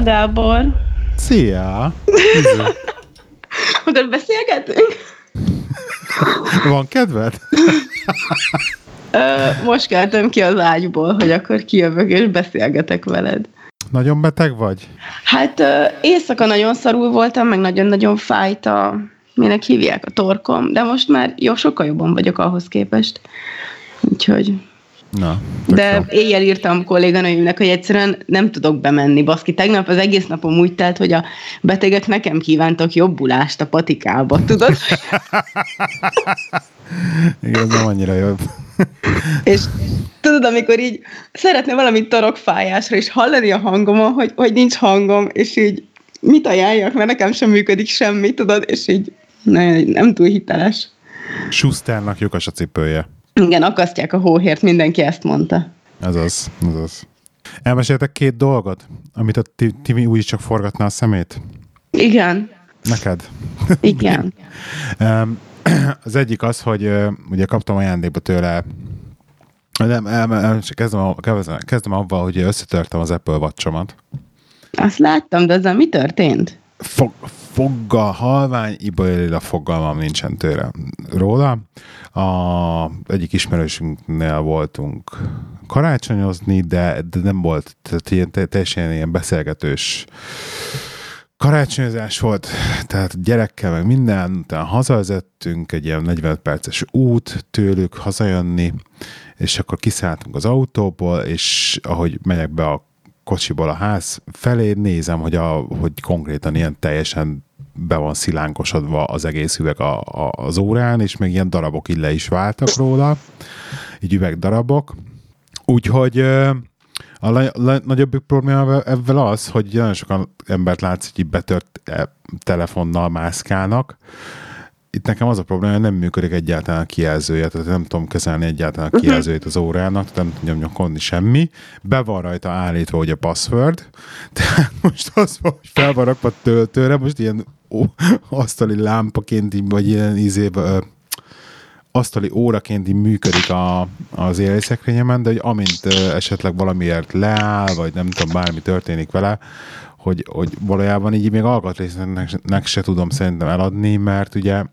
Szia, Gábor! Szia! Akkor beszélgetünk? Van kedved? Ö, most keltem ki az ágyból, hogy akkor kijövök és beszélgetek veled. Nagyon beteg vagy? Hát ö, éjszaka nagyon szarul voltam, meg nagyon-nagyon fájt a, minek hívják, a torkom, de most már jó, sokkal jobban vagyok ahhoz képest. Úgyhogy... Na, De jó. éjjel írtam kolléganőimnek, hogy egyszerűen nem tudok bemenni, baszki. Tegnap az egész napom úgy telt, hogy a betegek nekem kívántak jobbulást a patikába, tudod? Igen, nem annyira jobb. És tudod, amikor így szeretne valamit torokfájásra, és hallani a hangomon, hogy, hogy nincs hangom, és így mit ajánljak, mert nekem sem működik semmi, tudod, és így nem, nem túl hiteles. Schusternak lyukas a cipője. Igen, akasztják a hóhért, mindenki ezt mondta. Ez az, ez az. Elmeséltek két dolgot, amit a Ti- Timi úgyis csak forgatná a szemét? Igen, Neked? igen. Az egyik az, hogy ugye kaptam ajándékba tőle nem, el, csak kezdem, kezdem, kezdem avval, hogy összetörtem az Apple watch Azt láttam, de ezzel mi történt? Fog, foggal, halvány, ibolila fogalmam nincsen tőle róla. A, egyik ismerősünknél voltunk karácsonyozni, de, de nem volt, tehát ilyen, te- teljesen ilyen beszélgetős karácsonyozás volt, tehát gyerekkel meg minden, utána hazavezettünk, egy ilyen 45 perces út tőlük hazajönni, és akkor kiszálltunk az autóból, és ahogy megyek be a kocsiból a ház felé, nézem, hogy, a, hogy konkrétan ilyen teljesen be van szilánkosodva az egész üveg a, a, az órán, és még ilyen darabok így le is váltak róla, így üvegdarabok. Úgyhogy a le, le, nagyobb probléma ebben az, hogy nagyon sokan embert látsz, hogy betört eh, telefonnal mászkálnak. Itt nekem az a probléma, hogy nem működik egyáltalán a kijelzője, tehát nem tudom kezelni egyáltalán a kijelzőjét az órának, nem tudjam nyomkodni semmi. Be van rajta állítva, hogy a password, tehát most az van, hogy fel van rakva töltőre, most ilyen ó, asztali lámpaként, vagy ilyen izébe, asztali óraként így működik a, az élészekrényemen, de hogy amint esetleg valamiért leáll, vagy nem tudom, bármi történik vele, hogy, hogy valójában így még alkatrésznek se tudom szerintem eladni, mert ugye,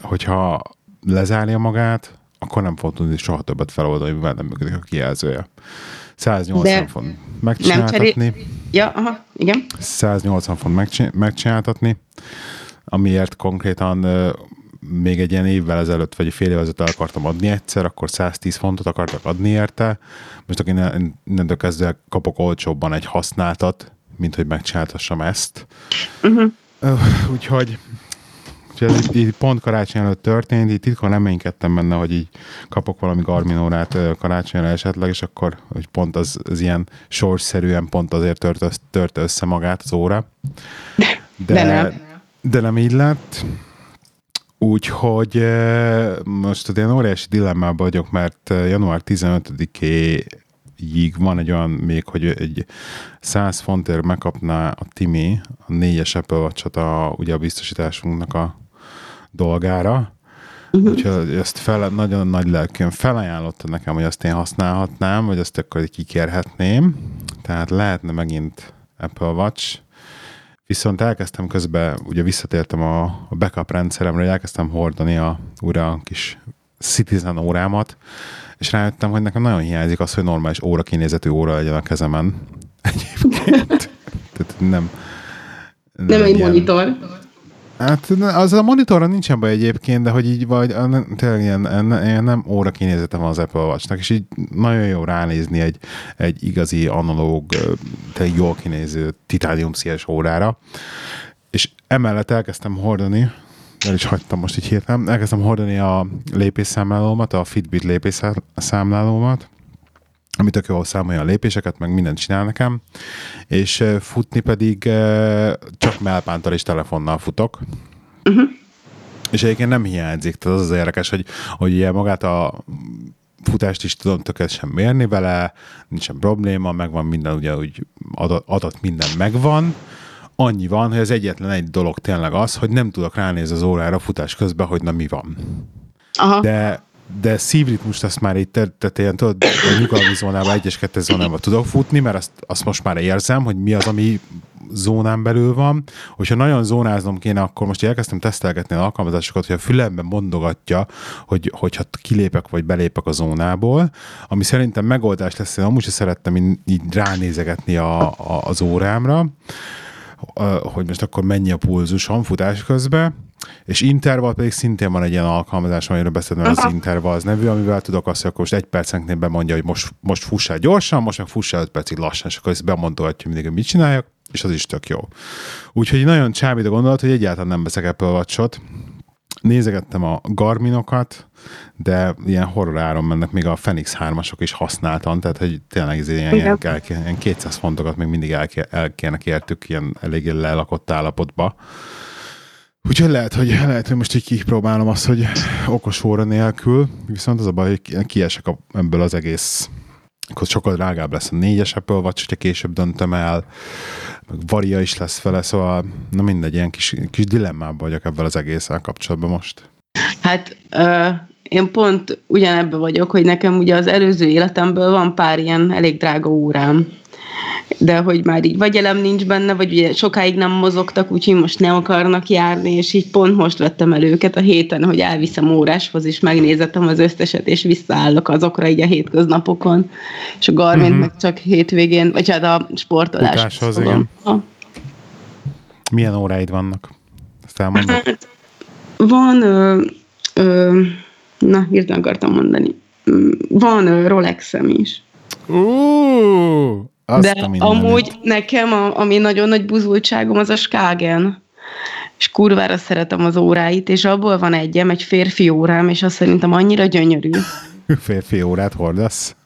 hogyha lezárja magát, akkor nem fog tudni soha többet feloldani, mivel nem működik a kijelzője. 180 De font Nem megcsináltatni. cserél... Ja, aha, igen. 180 font megcsi- megcsináltatni, amiért konkrétan még egy ilyen évvel ezelőtt, vagy fél évvel ezelőtt el akartam adni egyszer, akkor 110 fontot akartak adni érte. Most akkor innen, innentől kezdve kapok olcsóbban egy használtat, mint hogy megcsináltassam ezt. Uh-huh. Úgyhogy Úgyhogy ez így, így pont karácsony előtt történt, így titkon reménykedtem benne, hogy így kapok valami Garmin órát karácsonyra esetleg, és akkor hogy pont az, az ilyen sorsszerűen pont azért tört, össz- törte össze magát az óra. De, De nem. de nem így lett. Úgyhogy most ilyen óriási dilemmában vagyok, mert január 15-ig van egy olyan még, hogy egy 100 fontért megkapná a Timi a négyes Apple watch a, ugye a biztosításunknak a dolgára. Uh-huh. Úgyhogy ezt fel, nagyon nagy lelkűen felajánlotta nekem, hogy azt én használhatnám, vagy azt akkor kikérhetném. Tehát lehetne megint Apple Watch, Viszont elkezdtem közben, ugye visszatértem a, a backup rendszeremre, hogy elkezdtem hordani a, újra a kis Citizen órámat, és rájöttem, hogy nekem nagyon hiányzik az, hogy normális óra kinézetű óra legyen a kezemen. Egyébként. Tehát nem, Nem egy ilyen- monitor. Hát az a monitorra nincsen baj egyébként, de hogy így vagy, tényleg ilyen, ilyen, nem óra kinézete van az Apple Watch-nak, és így nagyon jó ránézni egy, egy igazi analóg, tényleg jól kinéző titánium színes órára. És emellett elkezdtem hordani, el is hagytam most így hirtelen, elkezdtem hordani a lépésszámlálómat, a Fitbit lépésszámlálómat, ami tök jól számolja a lépéseket, meg mindent csinál nekem, és eh, futni pedig eh, csak melpántal és telefonnal futok. Uh-huh. És egyébként nem hiányzik, tehát az az érdekes, hogy, hogy ugye magát a futást is tudom tökéletesen mérni vele, nincsen probléma, megvan minden, ugye úgy adat, adat minden megvan, annyi van, hogy az egyetlen egy dolog tényleg az, hogy nem tudok ránézni az órára futás közben, hogy na mi van. Aha. De, de szívritmust azt már itt, tehát ilyen tudod, a nyugalmi zónában, egyes kettes zónában tudok futni, mert azt, azt most már érzem, hogy mi az, ami zónán belül van. Hogyha nagyon zónáznom kéne, akkor most elkezdtem tesztelgetni az alkalmazásokat, hogy a fülemben mondogatja, hogy, hogyha kilépek vagy belépek a zónából, ami szerintem megoldás lesz, én amúgy sem szerettem így ránézegetni a, a, az órámra, hogy most akkor mennyi a pulzusom futás közben, és interval pedig szintén van egy ilyen alkalmazás, amiről beszéltem, az interval az nevű, amivel tudok azt, hogy akkor most egy percenként bemondja, hogy most, most fussál gyorsan, most meg fussál öt percig lassan, és akkor ezt bemondogatja mindig, hogy mit csináljak, és az is tök jó. Úgyhogy nagyon csábít a gondolat, hogy egyáltalán nem veszek Apple watch Nézegettem a Garminokat, de ilyen horror áron mennek, még a Fenix 3-asok is használtan, tehát hogy tényleg ez ilyen, ilyen, ilyen 200 fontokat még mindig el, el kérnek értük ilyen eléggé lelakott állapotba. Úgyhogy lehet, hogy, lehet, hogy most így kipróbálom azt, hogy okos óra nélkül, viszont az a baj, hogy kiesek ebből az egész akkor sokkal drágább lesz a négyes Apple Watch, hogyha később döntöm el, meg varia is lesz vele, szóval na mindegy, ilyen kis, kis dilemmában vagyok ebből az egészen kapcsolatban most. Hát uh, én pont ugyanebben vagyok, hogy nekem ugye az előző életemből van pár ilyen elég drága órám, de hogy már így vagy elem nincs benne, vagy ugye sokáig nem mozogtak, úgyhogy most nem akarnak járni, és így pont most vettem el őket a héten, hogy elviszem óráshoz, és megnézettem az összeset, és visszaállok azokra így a hétköznapokon, és a Garmin uh-huh. meg csak hétvégén, vagy hát a sportolás. Utáshoz, igen. Ha. Milyen óráid vannak? Ezt elmondod? Hát, van, ö, ö, na, hirtelen akartam mondani. Van Rolexem is. Uh, azt De amúgy nekem, a, ami nagyon nagy buzultságom, az a Skagen. És kurvára szeretem az óráit, és abból van egyem, egy férfi órám, és azt szerintem annyira gyönyörű. férfi órát hordasz?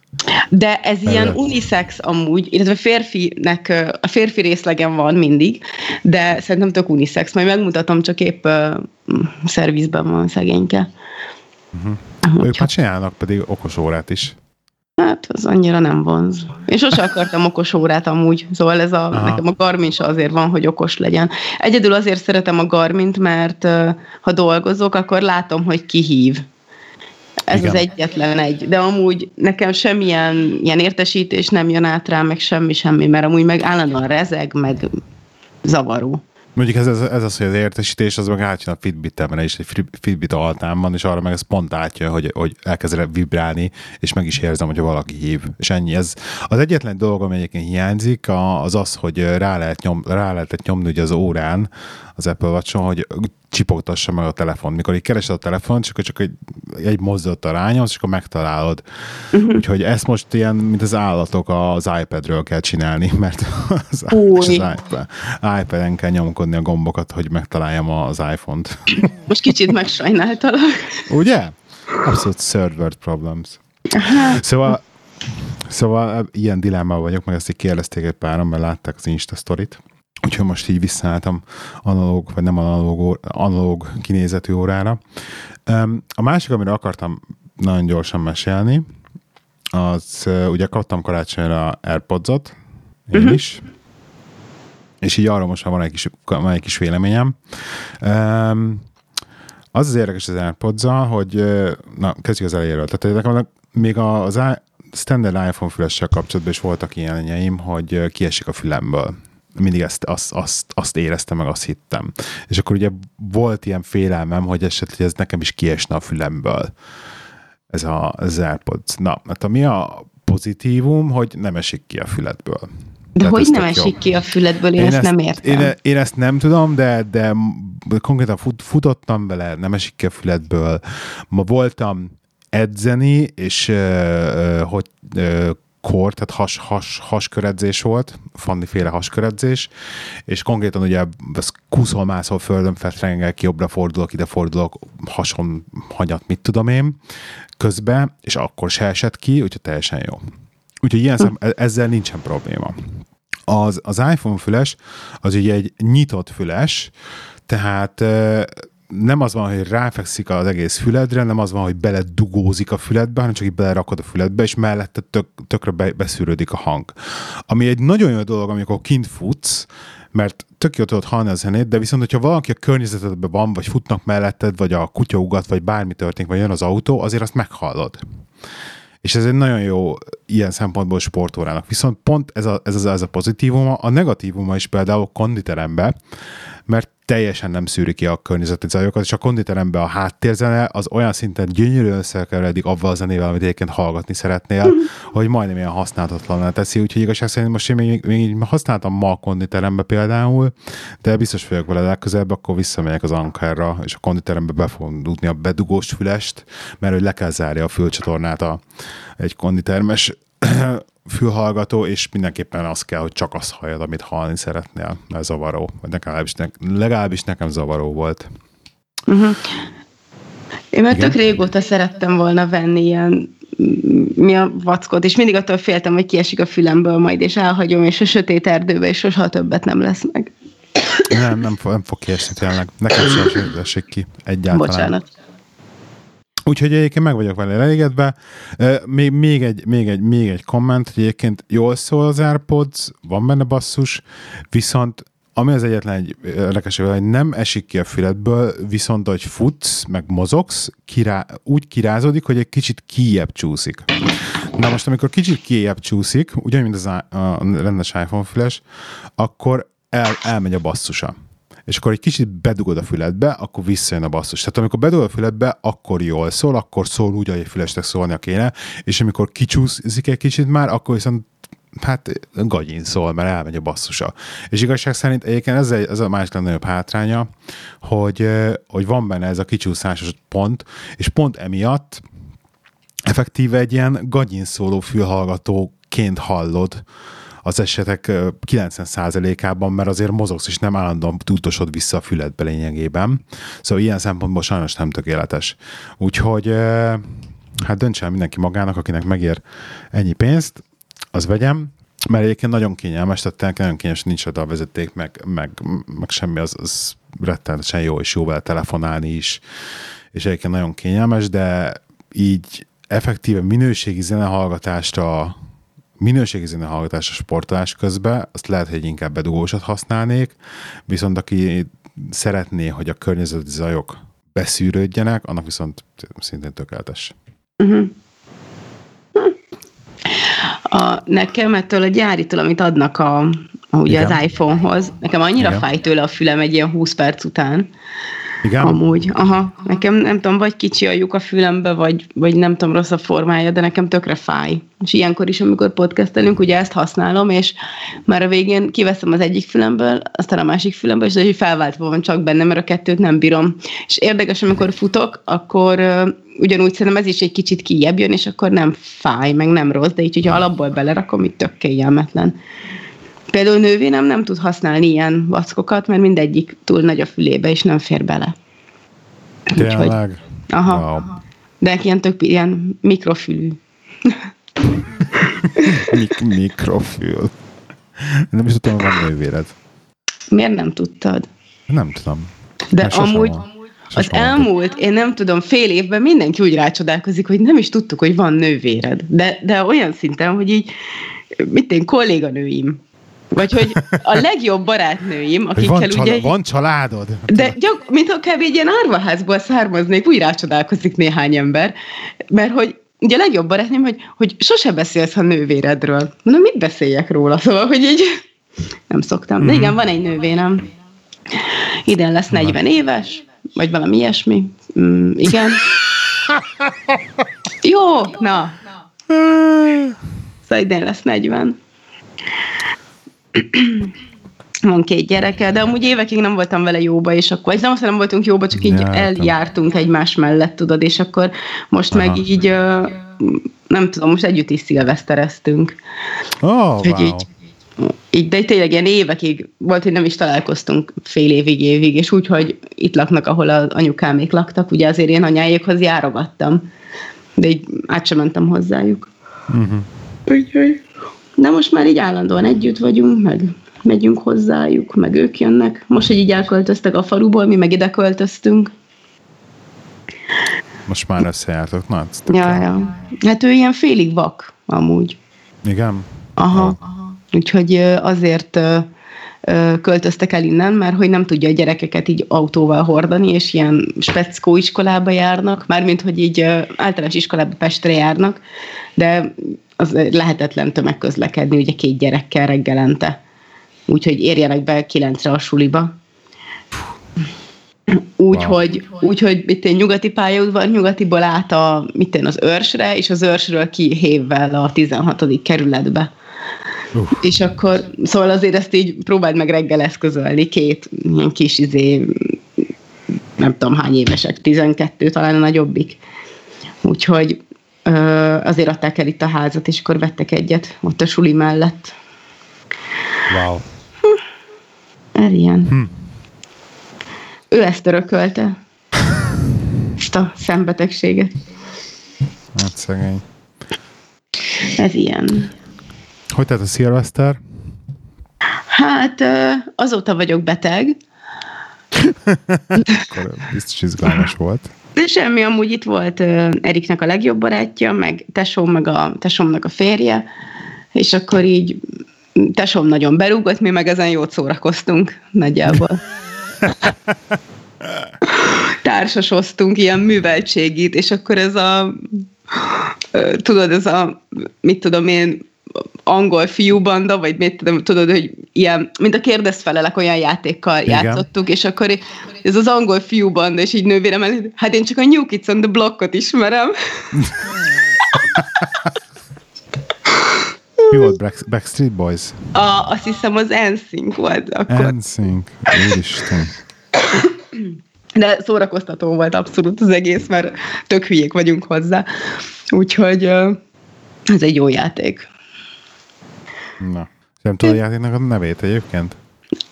De ez ilyen unisex amúgy, illetve férfinek, a férfi részlegen van mindig, de szerintem tök unisex. Majd megmutatom, csak épp uh, szervizben van szegényke. Uh-huh. Ők már csinálnak pedig okos órát is. Hát, az annyira nem vonz. Én sose akartam okos órát amúgy, szóval ez a, nekem a Garmin se azért van, hogy okos legyen. Egyedül azért szeretem a Garmint, mert ha dolgozok, akkor látom, hogy ki hív. Ez Igen. az egyetlen egy. De amúgy nekem semmilyen ilyen értesítés nem jön át rá, meg semmi-semmi, mert amúgy meg állandóan rezeg, meg zavaró. Mondjuk ez, ez, ez az, hogy az értesítés, az meg átjön a Fitbitemre is, egy Fitbit altán van, és arra meg ez pont átjön, hogy, hogy elkezd vibrálni, és meg is érzem, hogy valaki hív. És ennyi. Ez az egyetlen dolog, ami egyébként hiányzik, az az, hogy rá, lehet nyom, rá lehetett nyomni ugye az órán, az Apple watch hogy csipogtassa meg a telefon. Mikor így keresed a telefon, csak, csak egy, egy a rányomsz, és akkor megtalálod. Uh-huh. Úgyhogy ezt most ilyen, mint az állatok az iPad-ről kell csinálni, mert az, az iPad, iPad-en kell nyomkodni a gombokat, hogy megtaláljam az iPhone-t. Most kicsit megsajnáltalak. Ugye? Abszolút third world problems. Szóval Szóval ilyen dilemmában vagyok, meg ezt így kérdezték egy páran, mert látták az Insta sztorit. Úgyhogy most így visszaálltam analóg, vagy nem analóg, analóg kinézetű órára. A másik, amire akartam nagyon gyorsan mesélni, az ugye kaptam karácsonyra Airpods-ot, én uh-huh. is, és így arra most van egy kis, van egy kis véleményem. Az az érdekes az airpods hogy na, kezdjük az elejéről. Tehát nekem még az standard iPhone fülessel kapcsolatban is voltak ilyenjeim, hogy kiesik a fülemből mindig ezt, azt, azt, azt éreztem, meg azt hittem. És akkor ugye volt ilyen félelmem, hogy esetleg ez nekem is kiesne a fülemből, ez a, az AirPods. Na, hát ami a pozitívum, hogy nem esik ki a füledből. De hogy nem esik jobb. ki a füledből, én, én ezt, ezt nem értem. Én, én ezt nem tudom, de, de konkrétan fut, futottam vele, nem esik ki a füledből. Ma voltam edzeni, és uh, hogy uh, kor, tehát has, has, hasköredzés volt, Fanni féle hasköredzés, és konkrétan ugye kuszol, mászol földön, fetrengek, jobbra fordulok, ide fordulok, hason hanyat, mit tudom én, közben, és akkor se esett ki, úgyhogy teljesen jó. Úgyhogy ilyen szem, e- ezzel nincsen probléma. Az, az iPhone füles, az ugye egy nyitott füles, tehát nem az van, hogy ráfekszik az egész füledre, nem az van, hogy beledugózik a füledbe, hanem csak így belerakod a füledbe, és mellette tök, tökre be, beszűrődik a hang. Ami egy nagyon jó dolog, amikor kint futsz, mert tök jó tudod hallani a zenét, de viszont, hogyha valaki a környezetedben van, vagy futnak melletted, vagy a kutya ugat, vagy bármi történik, vagy jön az autó, azért azt meghallod. És ez egy nagyon jó ilyen szempontból sportórának. Viszont pont ez a, ez, a, ez a pozitívuma, a negatívuma is például konditerembe, mert teljesen nem szűri ki a környezeti zajokat, és a konditeremben a háttérzene az olyan szinten gyönyörűen összekeveredik avval a zenével, amit egyébként hallgatni szeretnél, hogy majdnem ilyen használhatatlan teszi, úgyhogy igazság szerint most én még, még használtam ma a konditerembe például, de biztos vagyok vele legközelebb, akkor visszamegyek az Ankerra, és a konditerembe be fogom dugni a bedugós fülest, mert hogy le kell zárja a fülcsatornát a, egy konditermes fülhallgató, és mindenképpen az kell, hogy csak azt halljad, amit hallani szeretnél, mert zavaró. Vagy legalábbis, ne, legalábbis nekem zavaró volt. Uh-huh. Én már tök régóta szerettem volna venni ilyen mi a vackot, és mindig attól féltem, hogy kiesik a fülemből majd, és elhagyom, és a sötét erdőbe, és soha többet nem lesz meg. Nem, nem fog, nem fog kiesni tényleg. Nekem sem esik ki egyáltalán. Bocsánat. Úgyhogy egyébként meg vagyok vele elégedve. Még, még, egy, még, egy, még egy komment, hogy egyébként jól szól az AirPods, van benne basszus, viszont ami az egyetlen egy érdekes, hogy nem esik ki a füledből, viszont hogy futsz, meg mozogsz, kirá, úgy kirázódik, hogy egy kicsit kijebb csúszik. Na most, amikor kicsit kijebb csúszik, ugyanúgy, mint az a rendes iPhone füles, akkor el, elmegy a basszusa és akkor egy kicsit bedugod a füledbe, akkor visszajön a basszus. Tehát amikor bedugod a füledbe, akkor jól szól, akkor szól úgy, ahogy egy fülesnek szólnia kéne, és amikor kicsúszik egy kicsit már, akkor viszont hát gagyin szól, mert elmegy a basszusa. És igazság szerint egyébként ez, ez a másik legnagyobb hátránya, hogy, hogy van benne ez a kicsúszásos pont, és pont emiatt effektíve egy ilyen gagyin szóló fülhallgatóként hallod az esetek 90%-ában, mert azért mozogsz, és nem állandóan tudtosod vissza a füledbe lényegében. Szóval ilyen szempontból sajnos nem tökéletes. Úgyhogy hát döntsen mindenki magának, akinek megér ennyi pénzt, az vegyem, mert egyébként nagyon kényelmes, tehát nagyon kényelmes, nincs oda a vezeték, meg, meg, meg semmi, az, az rettenetesen jó, és jó vele telefonálni is, és egyébként nagyon kényelmes, de így effektíve minőségi zenehallgatásra minőségi zenehallgatás a sportolás közben, azt lehet, hogy inkább bedugósat használnék, viszont aki szeretné, hogy a környezeti zajok beszűrődjenek, annak viszont szintén tökéletes. Uh-huh. A, nekem ettől a gyáritól, amit adnak a, ugye Igen. az iPhone-hoz, nekem annyira Igen. fáj tőle a fülem egy ilyen 20 perc után, igen? Amúgy, aha. Nekem nem tudom, vagy kicsi a lyuk a fülembe, vagy, vagy nem tudom, rossz a formája, de nekem tökre fáj. És ilyenkor is, amikor podcastelünk, ugye ezt használom, és már a végén kiveszem az egyik fülemből, aztán a másik fülemből, és hogy felváltva van csak benne, mert a kettőt nem bírom. És érdekes, amikor futok, akkor ugyanúgy szerintem ez is egy kicsit kijebb jön, és akkor nem fáj, meg nem rossz, de így, hogyha alapból belerakom, itt tök kényelmetlen. Például nővérem nem tud használni ilyen vackokat, mert mindegyik túl nagy a fülébe, és nem fér bele. Tényleg? Úgyhogy, aha. Wow. De ilyen tök ilyen mikrofülű. Mik- mikrofül. Nem is tudtam, hogy van nővéred. Miért nem tudtad? Nem tudom. De amúgy van. az elmúlt, én nem tudom, fél évben mindenki úgy rácsodálkozik, hogy nem is tudtuk, hogy van nővéred. De, de olyan szinten, hogy így, mit én, kolléganőim vagy hogy a legjobb barátnőim, akikkel van ugye... van családod? De gyak, mintha kb. egy ilyen árvaházból származnék, úgy rácsodálkozik néhány ember, mert hogy ugye a legjobb barátnőm, hogy, hogy sose beszélsz a nővéredről. Mondom, mit beszéljek róla? Szóval, hogy így nem szoktam. De mhm. igen, van egy nővérem. Idén lesz 40 éves, vagy valami ilyesmi. Mm, igen. Jó, na. Szóval idén lesz 40 van két gyereke, de amúgy évekig nem voltam vele jóba, és akkor, nem azt nem voltunk jóba, csak így ja, eljártunk egymás mellett, tudod, és akkor most Aha. meg így, nem tudom, most együtt is szilvesztereztünk. Oh, hogy wow. így, így, de tényleg ilyen évekig volt, hogy nem is találkoztunk fél évig, évig, és úgy, hogy itt laknak, ahol az anyukámék laktak, ugye azért én anyáékhoz járogattam, de így át sem mentem hozzájuk. Uh-huh. Úgyhogy de most már így állandóan együtt vagyunk, meg megyünk hozzájuk, meg ők jönnek. Most, hogy így elköltöztek a faluból, mi meg ide költöztünk. Most már összejártok, na? Ja, ja. Hát ő ilyen félig vak, amúgy. Igen? Aha. Oh. Úgyhogy azért költöztek el innen, mert hogy nem tudja a gyerekeket így autóval hordani, és ilyen speckó iskolába járnak, mármint, hogy így általános iskolába Pestre járnak, de az lehetetlen tömegközlekedni, ugye két gyerekkel reggelente. Úgyhogy érjenek be kilencre a suliba. Úgyhogy wow. úgy, hogy itt egy nyugati pályaudvar, nyugatiból át a, mit én, az őrsre, és az őrsről ki hévvel a 16. kerületbe. Uh. És akkor, szóval azért ezt így próbáld meg reggel eszközölni, két ilyen kis izé, nem tudom hány évesek, 12 talán a nagyobbik. Úgyhogy ö, azért adták el itt a házat, és akkor vettek egyet ott a suli mellett. Wow. Hm. Ez ilyen. Hm. Ő ezt örökölte. Ezt a szembetegséget. Hát szegény. Ez ilyen. Hogy tehát a szilveszter? Hát azóta vagyok beteg. Akkor biztos izgalmas volt. De semmi, amúgy itt volt Eriknek a legjobb barátja, meg tesóm, meg a tesómnak a férje, és akkor így tesóm nagyon berúgott, mi meg ezen jót szórakoztunk nagyjából. Társasoztunk ilyen műveltségit, és akkor ez a tudod, ez a, mit tudom én, angol fiúbanda, vagy mit tudom, tudod, hogy ilyen, mint a kérdezfelelek olyan játékkal Igen. játszottuk, és akkor ez az angol fiúbanda, és így nővérem el, hát én csak a New Kids on the Blockot ismerem. Mi volt Backstreet Boys? A, azt hiszem az NSYNC volt akkor. NSYNC, úristen. De szórakoztató volt abszolút az egész, mert tök hülyék vagyunk hozzá. Úgyhogy ez egy jó játék. Na, nem tudod a játéknak a nevét egyébként?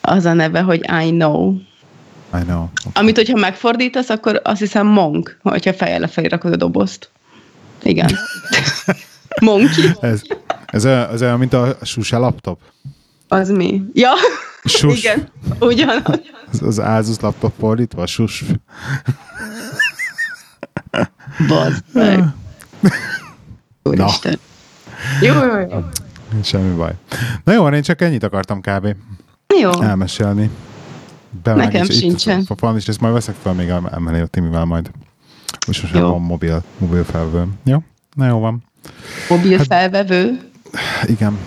Az a neve, hogy I know. I know. Okay. Amit, hogyha megfordítasz, akkor azt hiszem monk, hogyha fejjel lefelé rakod a dobozt. Igen. Monkey. Ez, ez, olyan, ez olyan, mint a Suse laptop? Az mi? Ja, Sus. igen, ugyanaz. Az, az Asus laptop fordítva, sus. Bazd meg. Úristen. Jó, jó, jó. Semmi baj. Na jó, én csak ennyit akartam kb. Jó. Elmesélni. Bevág, Nekem sincsen. A van is, ezt majd veszek fel még emelé a Timivel majd. Most most van mobil, mobil felvő. Jó? Na jó van. Mobil hát, felvevő? Igen.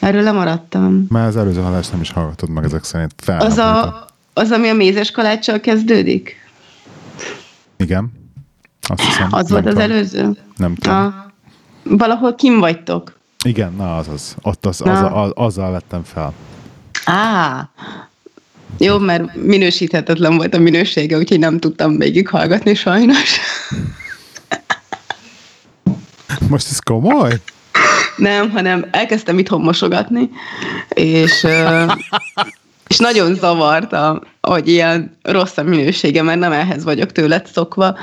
Erről lemaradtam. Már az előző halást nem is hallgatod meg ezek szerint. Az, a, az, ami a mézes kaláccsal kezdődik? Igen. Azt hiszem. Az volt az tudom. előző? Nem tudom. A, valahol kim vagytok. Igen, na az az. Ott az, az, az, azzal vettem fel. Á, jó, mert minősíthetetlen volt a minősége, úgyhogy nem tudtam hallgatni sajnos. Most ez komoly? Nem, hanem elkezdtem itthon mosogatni, és, és nagyon zavarta, hogy ilyen rossz a minősége, mert nem ehhez vagyok tőled szokva,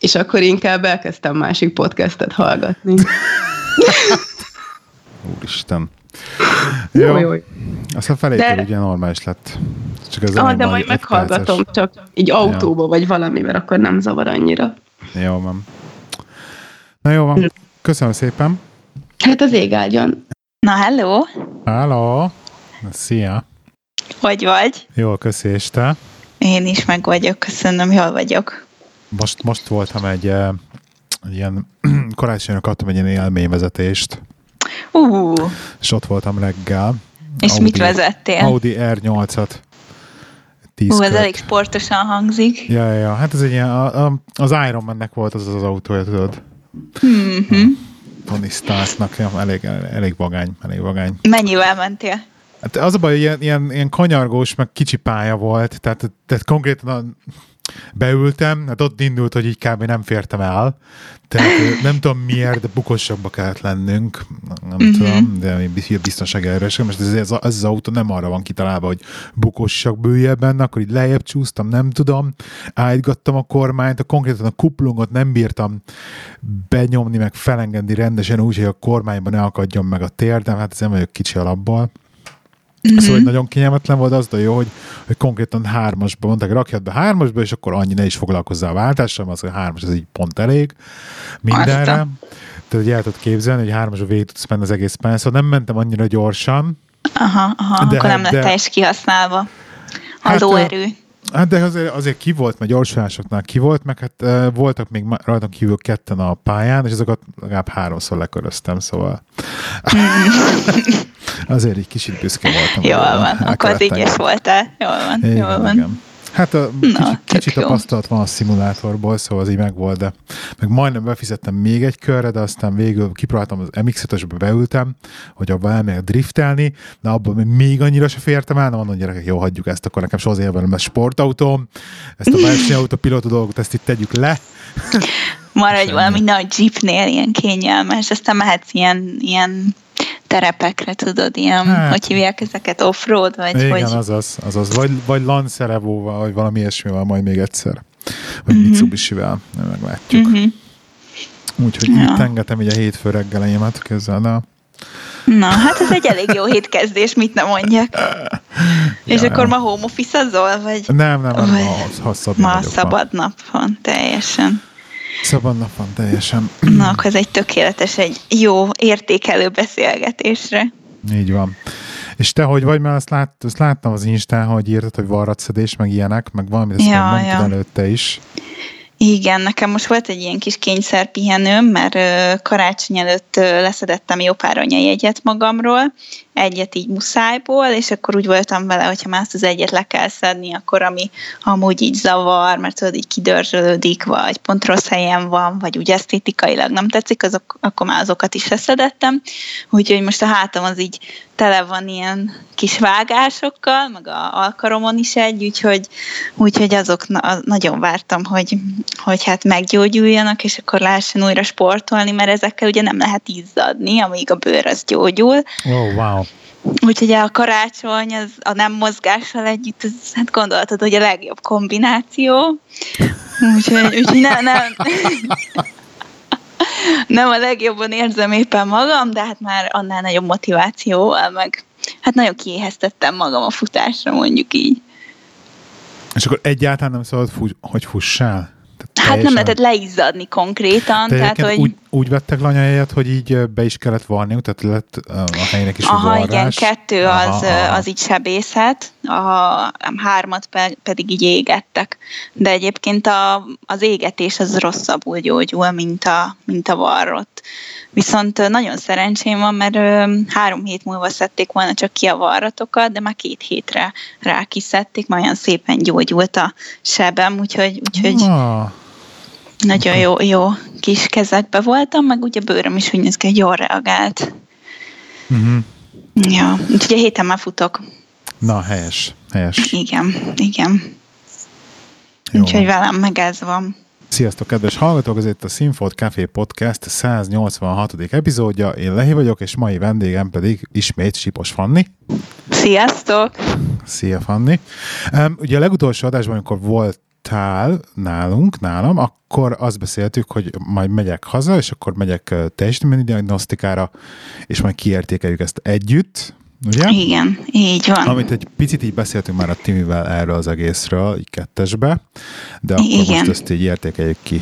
és akkor inkább elkezdtem másik podcastet hallgatni. Úristen. Jó, jó. jó. Aztán felétől de... ugye normális lett. Csak ez ah, de majd meghallgatom, perces. csak így autóba, ja. vagy valami, mert akkor nem zavar annyira. Jó van. Na jó van. Köszönöm szépen. Hát az ég áldjon. Na, hello! Hello! Szia! Hogy vagy? Jól, köszi, és te? Én is meg vagyok, köszönöm, jól vagyok. Most, most voltam egy, egy ilyen, karácsonyra kaptam egy ilyen élményvezetést. Uh. És ott voltam reggel. És Audi, mit vezettél? Audi R8-at. Ú, ez elég sportosan hangzik. Ja, ja, hát ez egy ilyen, a, a, az Iron Man-nek volt az az autója, tudod. Mm-hmm. Tony Starknak, ja, elég, elég vagány, elég vagány. Mennyivel mentél? Hát az a baj, hogy ilyen, ilyen, ilyen kanyargós, meg kicsi pálya volt, tehát, tehát konkrétan beültem, hát ott indult, hogy így kb. nem fértem el. Tehát nem tudom miért, de bukosabbba kellett lennünk. Nem uh-huh. tudom, de biztonság erősek. Most ez, ez, az autó nem arra van kitalálva, hogy bukossak bőjebben, akkor így lejjebb csúsztam, nem tudom. Állítgattam a kormányt, a konkrétan a kuplungot nem bírtam benyomni, meg felengedni rendesen úgy, hogy a kormányban ne akadjon meg a térdem, hát ez nem vagyok kicsi alapból. Mm-hmm. Szóval hogy nagyon kényelmetlen volt az, de jó, hogy, hogy konkrétan hármasba mondták, rakjad be hármasba, és akkor annyi ne is foglalkozzál a váltással, az, hogy hármas, ez így pont elég mindenre. Tehát, hogy el tudod képzelni, hogy hármasba végig tudsz menni az egész pályán. Szóval nem mentem annyira gyorsan, Aha, aha de, akkor nem lett teljes kihasználva hát. Hát de azért, azért ki volt, mert gyorsulásoknál ki volt, meg hát uh, voltak még rajtam kívül ketten a pályán, és azokat legalább háromszor leköröztem, szóval azért egy kicsit büszke voltam. Jól van, akkor az ígyes voltál. Jól van, igen, jól van. Igen. Hát a, Na, kicsit, kicsit tapasztalat van a szimulátorból, szóval az így megvolt, de meg majdnem befizettem még egy körre, de aztán végül kipróbáltam az mx 5 beültem, hogy abban elmegyek driftelni, de abban még annyira se fértem el, de mondom, gyerekek, jó, hagyjuk ezt, akkor nekem soha az életben nem lesz sportautóm, ezt a versenyautó pilóta dolgot, ezt itt tegyük le. Maradj valami nagy jeepnél, ilyen kényelmes, aztán mehetsz ilyen, ilyen terepekre, tudod, ilyen, hát. hogy hívják ezeket, offroad, vagy Igen, hogy... azaz, azaz. Vagy, vagy Lancerevóval, vagy valami ilyesmivel majd még egyszer. Vagy uh-huh. Mitsubishi-vel, meglátjuk. Uh-huh. Úgyhogy ja. itt engetem így a hétfő reggeleimet közzel, de... Na, hát ez egy elég jó hétkezdés, mit nem mondjak. ja, És akkor ma home office vagy? Nem, nem, nem, vagy... ma, ha szabad Ma szabad nap van, teljesen. Szabad nap van teljesen. Na, akkor ez egy tökéletes, egy jó értékelő beszélgetésre. Így van. És te hogy vagy, mert azt, lát, azt láttam az Instán, hogy írtad, hogy varratszedés, meg ilyenek, meg valamit ezt ja, mondtad ja. előtte is. Igen, nekem most volt egy ilyen kis kényszerpihenőm, mert karácsony előtt leszedettem jó pár anyajegyet magamról, egyet így muszájból, és akkor úgy voltam vele, hogyha már azt az egyet le kell szedni, akkor ami amúgy így zavar, mert tudod, így kidörzsölődik, vagy pont rossz helyen van, vagy úgy esztétikailag nem tetszik, azok, akkor már azokat is leszedettem. Úgyhogy most a hátam az így tele van ilyen kis vágásokkal, meg a alkaromon is egy, úgyhogy, úgyhogy azok na, nagyon vártam, hogy, hogy hát meggyógyuljanak, és akkor lehessen újra sportolni, mert ezekkel ugye nem lehet izzadni, amíg a bőr az gyógyul. Oh, wow. Úgyhogy a karácsony az a nem mozgással együtt, az, hát gondoltad, hogy a legjobb kombináció. Úgyhogy, úgyhogy nem, nem, nem a legjobban érzem éppen magam, de hát már annál nagyobb motivációval, meg hát nagyon kiéheztettem magam a futásra, mondjuk így. És akkor egyáltalán nem szabad, hogy fussál? Hát nem lehetett leizzadni konkrétan. Tehát, hogy... úgy, úgy vettek lanyáját, hogy így be is kellett varni, tehát lett a helynek is Aha, varrás. igen, kettő az, aha, aha. az így sebészet, a hármat pedig így égettek. De egyébként a, az égetés az rosszabbul gyógyul, mint a, mint a varrott. Viszont nagyon szerencsém van, mert három hét múlva szedték volna csak ki a varratokat, de már két hétre rá kiszedték, már olyan szépen gyógyult a sebem, úgyhogy, úgyhogy ah. nagyon jó, jó kis kezekbe voltam, meg ugye bőröm is úgy néz ki, hogy jól reagált. Uh-huh. Ja, úgyhogy a héten már futok. Na, helyes, helyes. Igen, igen. Jó úgyhogy velem meg ez van. Sziasztok, kedves hallgatók! Ez itt a Sinfot Café Podcast 186. epizódja. Én Lehi vagyok, és mai vendégem pedig ismét Sipos Fanni. Sziasztok! Szia, Fanni! Um, ugye a legutolsó adásban, amikor voltál nálunk, nálam, akkor azt beszéltük, hogy majd megyek haza, és akkor megyek teljesítmény diagnosztikára, és majd kiértékeljük ezt együtt, ugye? Igen, így van. Amit egy picit így beszéltünk már a Timivel erről az egészről, így kettesbe, de akkor Igen. most ezt így értékeljük ki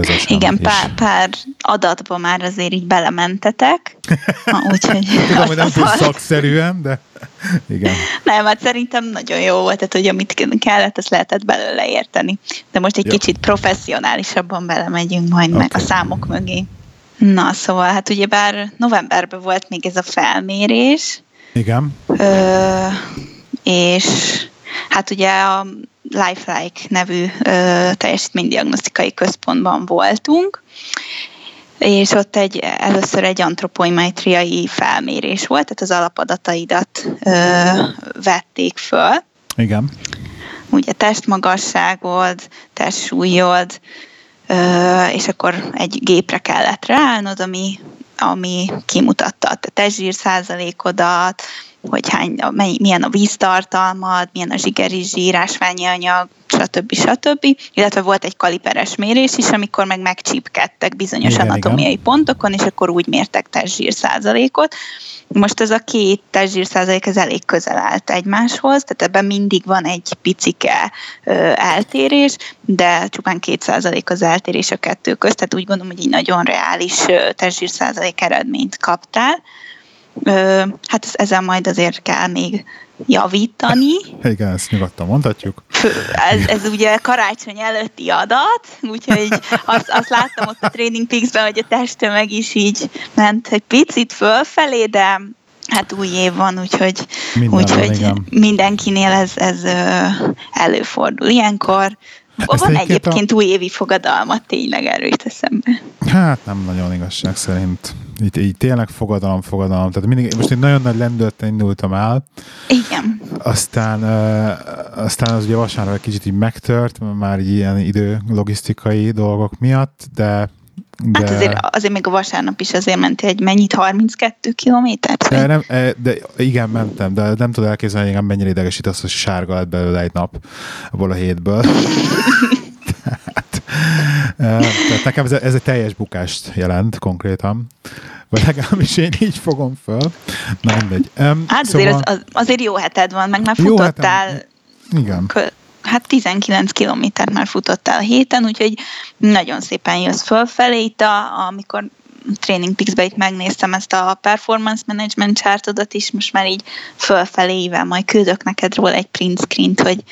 közösen. Igen, pár, pár adatba már azért így belementetek. Úgyhogy Tudom, hogy nem túl szakszerűen, de igen. Nem, hát szerintem nagyon jó volt, tehát hogy amit kellett, azt lehetett belőle érteni. De most egy jó. kicsit professzionálisabban belemegyünk majd okay. meg a számok mögé. Na, szóval hát ugye bár novemberben volt még ez a felmérés, igen. Ö, és hát ugye a Lifelike nevű ö, teljesítménydiagnosztikai központban voltunk, és ott egy, először egy antropoimetriai felmérés volt, tehát az alapadataidat ö, vették föl. Igen. Ugye testmagasságod, testsúlyod, ö, és akkor egy gépre kellett ráállnod, ami ami kimutatta a testzsír százalékodat, hogy hány, mely, milyen a víztartalmad, milyen a zsigeri zsír, ásványi anyag, stb. stb. Illetve volt egy kaliperes mérés is, amikor meg megcsípkedtek bizonyos igen, anatomiai igen. pontokon, és akkor úgy mértek testzsír százalékot. Most ez a két testzsír százalék ez elég közel állt egymáshoz, tehát ebben mindig van egy picike ö, eltérés, de csupán két százalék az eltérés a kettő közt, tehát úgy gondolom, hogy egy nagyon reális testzsír százalék eredményt kaptál. Hát ezzel majd azért kell még javítani. Igen, ezt nyugodtan mondhatjuk. Ez, ez ugye karácsony előtti adat, úgyhogy azt, azt láttam ott a Training Peaks-ben, hogy a testtömeg is így ment egy picit fölfelé, de hát új év van, úgyhogy, úgyhogy mindenkinél ez, ez előfordul. Ilyenkor ezt van egyébként a... újévi fogadalmat, tényleg erről eszembe. Hát nem nagyon igazság szerint. Itt, így tényleg fogadalom, fogadalom. Tehát mindig, most egy nagyon nagy lendülettel indultam el. Igen. Aztán, uh, aztán az ugye vasárnap egy kicsit így megtört, már így ilyen idő logisztikai dolgok miatt, de de... Hát azért, azért még a vasárnap is azért ment egy mennyit, 32 kilométert? De, nem, de igen, mentem, de nem tudod elképzelni, hogy mennyire idegesít az, hogy sárga lett belőle egy nap abból a hétből. tehát, nekem ez, ez egy teljes bukást jelent konkrétan. Vagy legalábbis én így fogom föl. Na mindegy. Um, hát szóval... azért, az, azért jó heted van, meg már futottál. Hetem. Igen. Kö- hát 19 kilométert már futottál a héten, úgyhogy nagyon szépen jössz fölfelé. Itt, a, amikor Training Peaks-be itt megnéztem ezt a performance management chartodat is, most már így fölfelével majd küldök neked róla egy print screen-t, hogy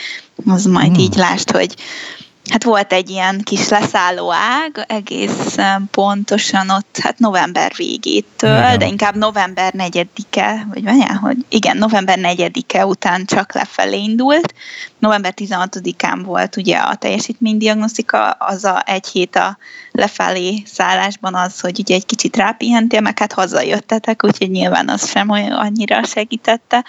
az majd hmm. így lásd, hogy hát volt egy ilyen kis leszálló ág, egész pontosan ott, hát november végétől, igen. de inkább november negyedike, vagy várjál, hogy igen, november negyedike után csak lefelé indult. November 16-án volt ugye a teljesítménydiagnosztika, az a egy hét a lefelé szállásban az, hogy ugye egy kicsit rápihentél, meg hát hazajöttetek, úgyhogy nyilván az sem olyan annyira segítette.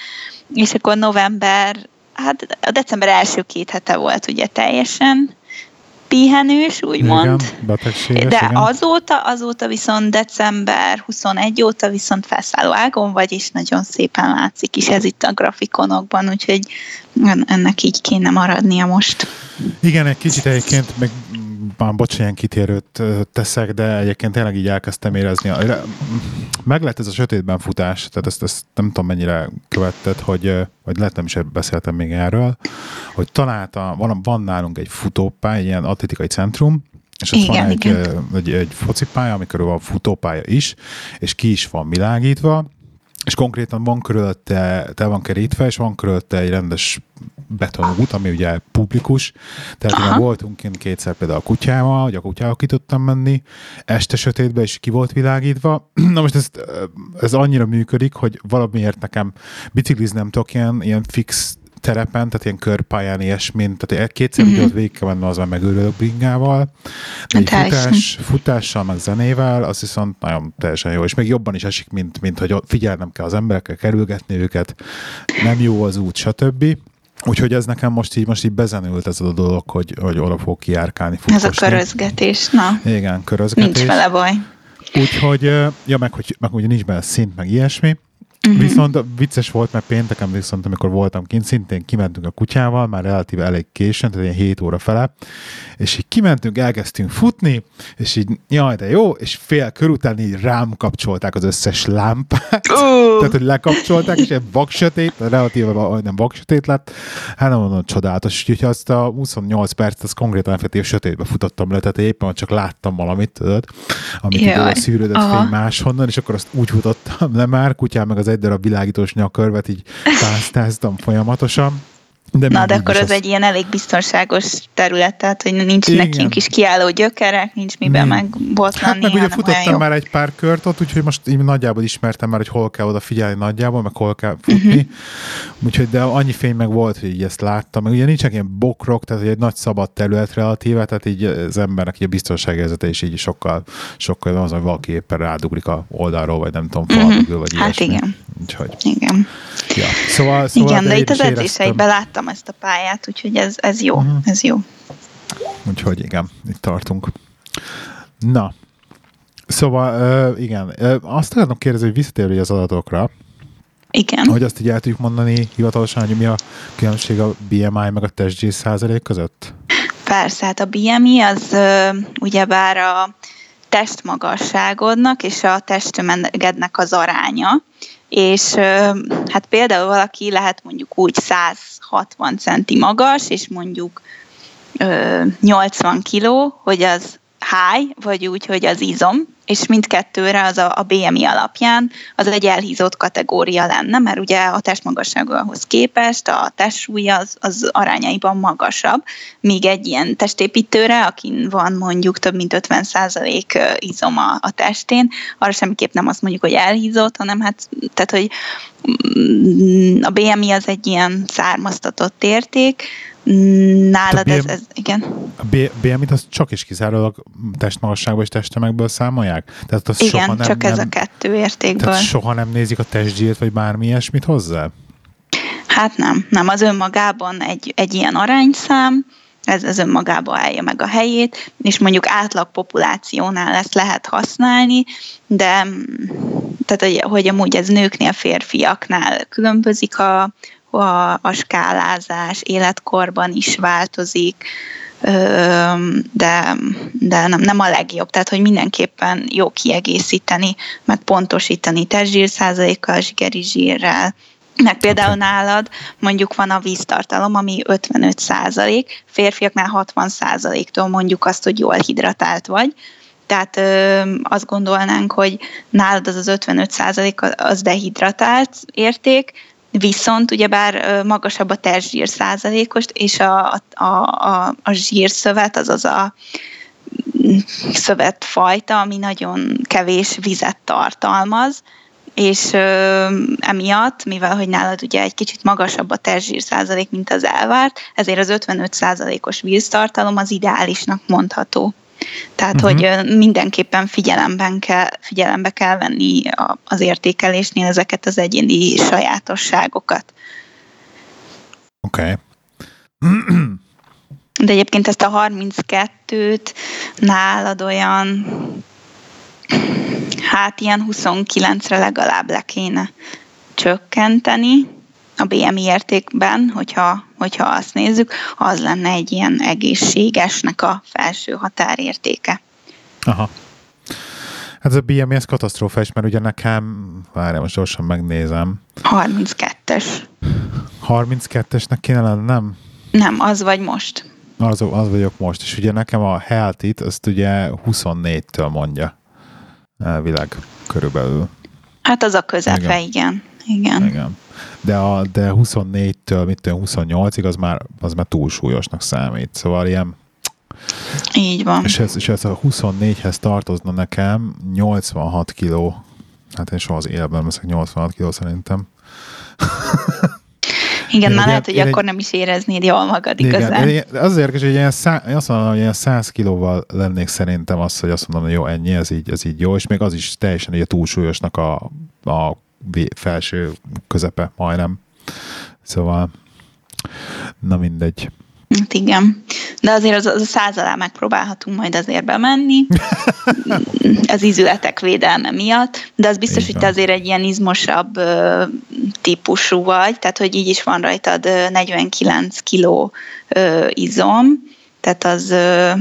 És akkor november hát a december első két hete volt ugye teljesen, pihenős, úgymond. Igen, De igen. azóta, azóta viszont december 21 óta viszont felszálló ágon vagy, és nagyon szépen látszik is ez itt a grafikonokban, úgyhogy ennek így kéne maradnia most. Igen, egy kicsit egyébként meg már bocs, ilyen kitérőt teszek, de egyébként tényleg így elkezdtem érezni. Meg lett ez a sötétben futás, tehát ezt, ezt nem tudom mennyire követted, hogy, vagy lehet nem is beszéltem még erről, hogy találta, van, van nálunk egy futópálya, egy ilyen atletikai centrum, és ott igen, van egy, igen. egy, egy focipálya, amikor van futópálya is, és ki is van világítva, és konkrétan van körülötte, te van kerítve, és van körülötte egy rendes betonút, ami ugye publikus, tehát Aha. voltunk kint kétszer például a kutyával, hogy a kutyával ki tudtam menni, este sötétben is ki volt világítva. Na most ez, ez annyira működik, hogy valamiért nekem bicikliznem tudok ilyen, ilyen fix terepen, tehát ilyen körpályán ilyesmin, tehát kétszer uh-huh. ott végig kell menni, az megőrülök bringával, de egy futás, futással, meg zenével, az viszont nagyon teljesen jó, és még jobban is esik, mint, mint hogy figyelnem kell az emberekkel, kerülgetni őket, nem jó az út, stb. Úgyhogy ez nekem most így, most így bezenült ez a dolog, hogy, hogy oda fog kiárkálni. Futkosni. Ez a körözgetés, na. Igen, körözgetés. Nincs vele baj. Úgyhogy, ja, meg, hogy, meg ugye nincs benne szint, meg ilyesmi. Uh-huh. Viszont vicces volt, mert pénteken viszont, amikor voltam kint, szintén kimentünk a kutyával, már relatíve elég későn, tehát ilyen 7 óra fele, és így kimentünk, elkezdtünk futni, és így, jaj, de jó, és fél kör után így rám kapcsolták az összes lámpát, uh. tehát, hogy lekapcsolták, és egy vaksötét, relatíve nem vaksötét lett, hát nem mondom, csodálatos, úgyhogy azt a 28 percet, az konkrétan effektív sötétbe futottam le, tehát éppen csak láttam valamit, tudod, amit Jaj. szűrődött fény máshonnan, és akkor azt úgy futottam le már, kutyám meg az egy darab világítós nyakörvet így pásztáztam folyamatosan. De Na, de akkor az egy ilyen elég biztonságos terület, tehát hogy nincs Igen. nekünk is kiálló gyökerek, nincs miben mm. megbotlani. Hát meg ugye futottam már egy pár kört ott, úgyhogy most így nagyjából ismertem már, hogy hol kell oda figyelni nagyjából, meg hol kell futni. Uh-huh. Úgyhogy de annyi fény meg volt, hogy így ezt láttam. Meg ugye nincsenek ilyen bokrok, tehát egy nagy szabad terület relatíve, tehát így az embernek így a biztonságérzete is így sokkal, sokkal az, hogy valaki éppen rádugrik a oldalról, vagy nem tudom, uh-huh. vagy Hát ilyesmi. igen. Úgyhogy. Igen. Ja. Szóval, szóval igen, de, de itt az edzéseikben láttam ezt a pályát, úgyhogy ez, ez jó, uh-huh. ez jó. Úgyhogy igen, itt tartunk. Na, szóval uh, igen, uh, azt akarom kérdezni, hogy visszatérő az adatokra, igen. Hogy azt így el tudjuk mondani hivatalosan, hogy mi a különbség a BMI meg a testgyész százalék között? Persze, hát a BMI az ugyebár a testmagasságodnak és a testtömegednek az aránya, és hát például valaki lehet mondjuk úgy 160 centi magas, és mondjuk 80 kiló, hogy az high, vagy úgy, hogy az izom, és mindkettőre az a, a BMI alapján az egy elhízott kategória lenne, mert ugye a testmagassághoz képest a testsúly az, az arányaiban magasabb, míg egy ilyen testépítőre, akin van mondjuk több mint 50% izom a, a testén, arra semmiképp nem azt mondjuk, hogy elhízott, hanem hát, tehát, hogy mm, a BMI az egy ilyen származtatott érték, Nálad ez, ez, igen. A BMI-t az csak is kizárólag testmagasságból és testtömegből számolják? Tehát az igen, soha nem, csak ez nem, a kettő értékből. Tehát soha nem nézik a testgyírt, vagy bármi ilyesmit hozzá? Hát nem, nem. Az önmagában egy, egy ilyen arányszám, ez, ez önmagában állja meg a helyét, és mondjuk átlag populációnál ezt lehet használni, de tehát, hogy amúgy ez nőknél, férfiaknál különbözik a, a, a skálázás életkorban is változik, de, de nem, nem a legjobb. Tehát, hogy mindenképpen jó kiegészíteni, meg pontosítani testzsír százalékkal, zsigeri zsírrel, meg például nálad mondjuk van a víztartalom, ami 55 százalék, férfiaknál 60 százaléktól mondjuk azt, hogy jól hidratált vagy, tehát ö, azt gondolnánk, hogy nálad az az 55 százalék az dehidratált érték, Viszont ugyebár magasabb a testzsír százalékos, és a, a, a, a zsírszövet, azaz a szövetfajta, ami nagyon kevés vizet tartalmaz, és ö, emiatt, mivel hogy nálad ugye egy kicsit magasabb a testzsír százalék, mint az elvárt, ezért az 55 százalékos víztartalom az ideálisnak mondható. Tehát, uh-huh. hogy mindenképpen figyelemben kell, figyelembe kell venni az értékelésnél ezeket az egyéni sajátosságokat. Oké. Okay. De egyébként ezt a 32-t nálad olyan hát ilyen 29-re legalább le kéne csökkenteni a BMI értékben, hogyha, hogyha azt nézzük, az lenne egy ilyen egészségesnek a felső határértéke. Aha. Hát ez a BMI, ez katasztrófás, mert ugye nekem, várjál, most gyorsan megnézem. 32-es. 32-esnek kéne lennem? Nem, az vagy most. Az, az vagyok most, és ugye nekem a health azt ugye 24-től mondja elvileg körülbelül. Hát az a közepe, igen. igen. Igen. igen. De, a, de 24-től, mit tudom, 28-ig az már, az már túlsúlyosnak számít. Szóval ilyen így van. És ez, és ez a 24-hez tartozna nekem 86 kiló. Hát én soha az életben veszek 86 kiló szerintem. Igen, már lehet, hogy akkor egy, nem is éreznéd jól magad igazán. Igen, az érdekes, hogy ilyen szá, azt mondom, hogy ilyen 100 kilóval lennék szerintem az, hogy azt mondom, hogy jó, ennyi, ez így, ez így jó, és még az is teljesen ugye túlsúlyosnak a, a felső közepe majdnem. Szóval, na mindegy. Hát igen. De azért az, az a száz alá megpróbálhatunk majd azért bemenni, az izületek védelme miatt, de az biztos, hogy te azért egy ilyen izmosabb ö, típusú vagy, tehát hogy így is van rajtad 49 kiló ö, izom, tehát az ö,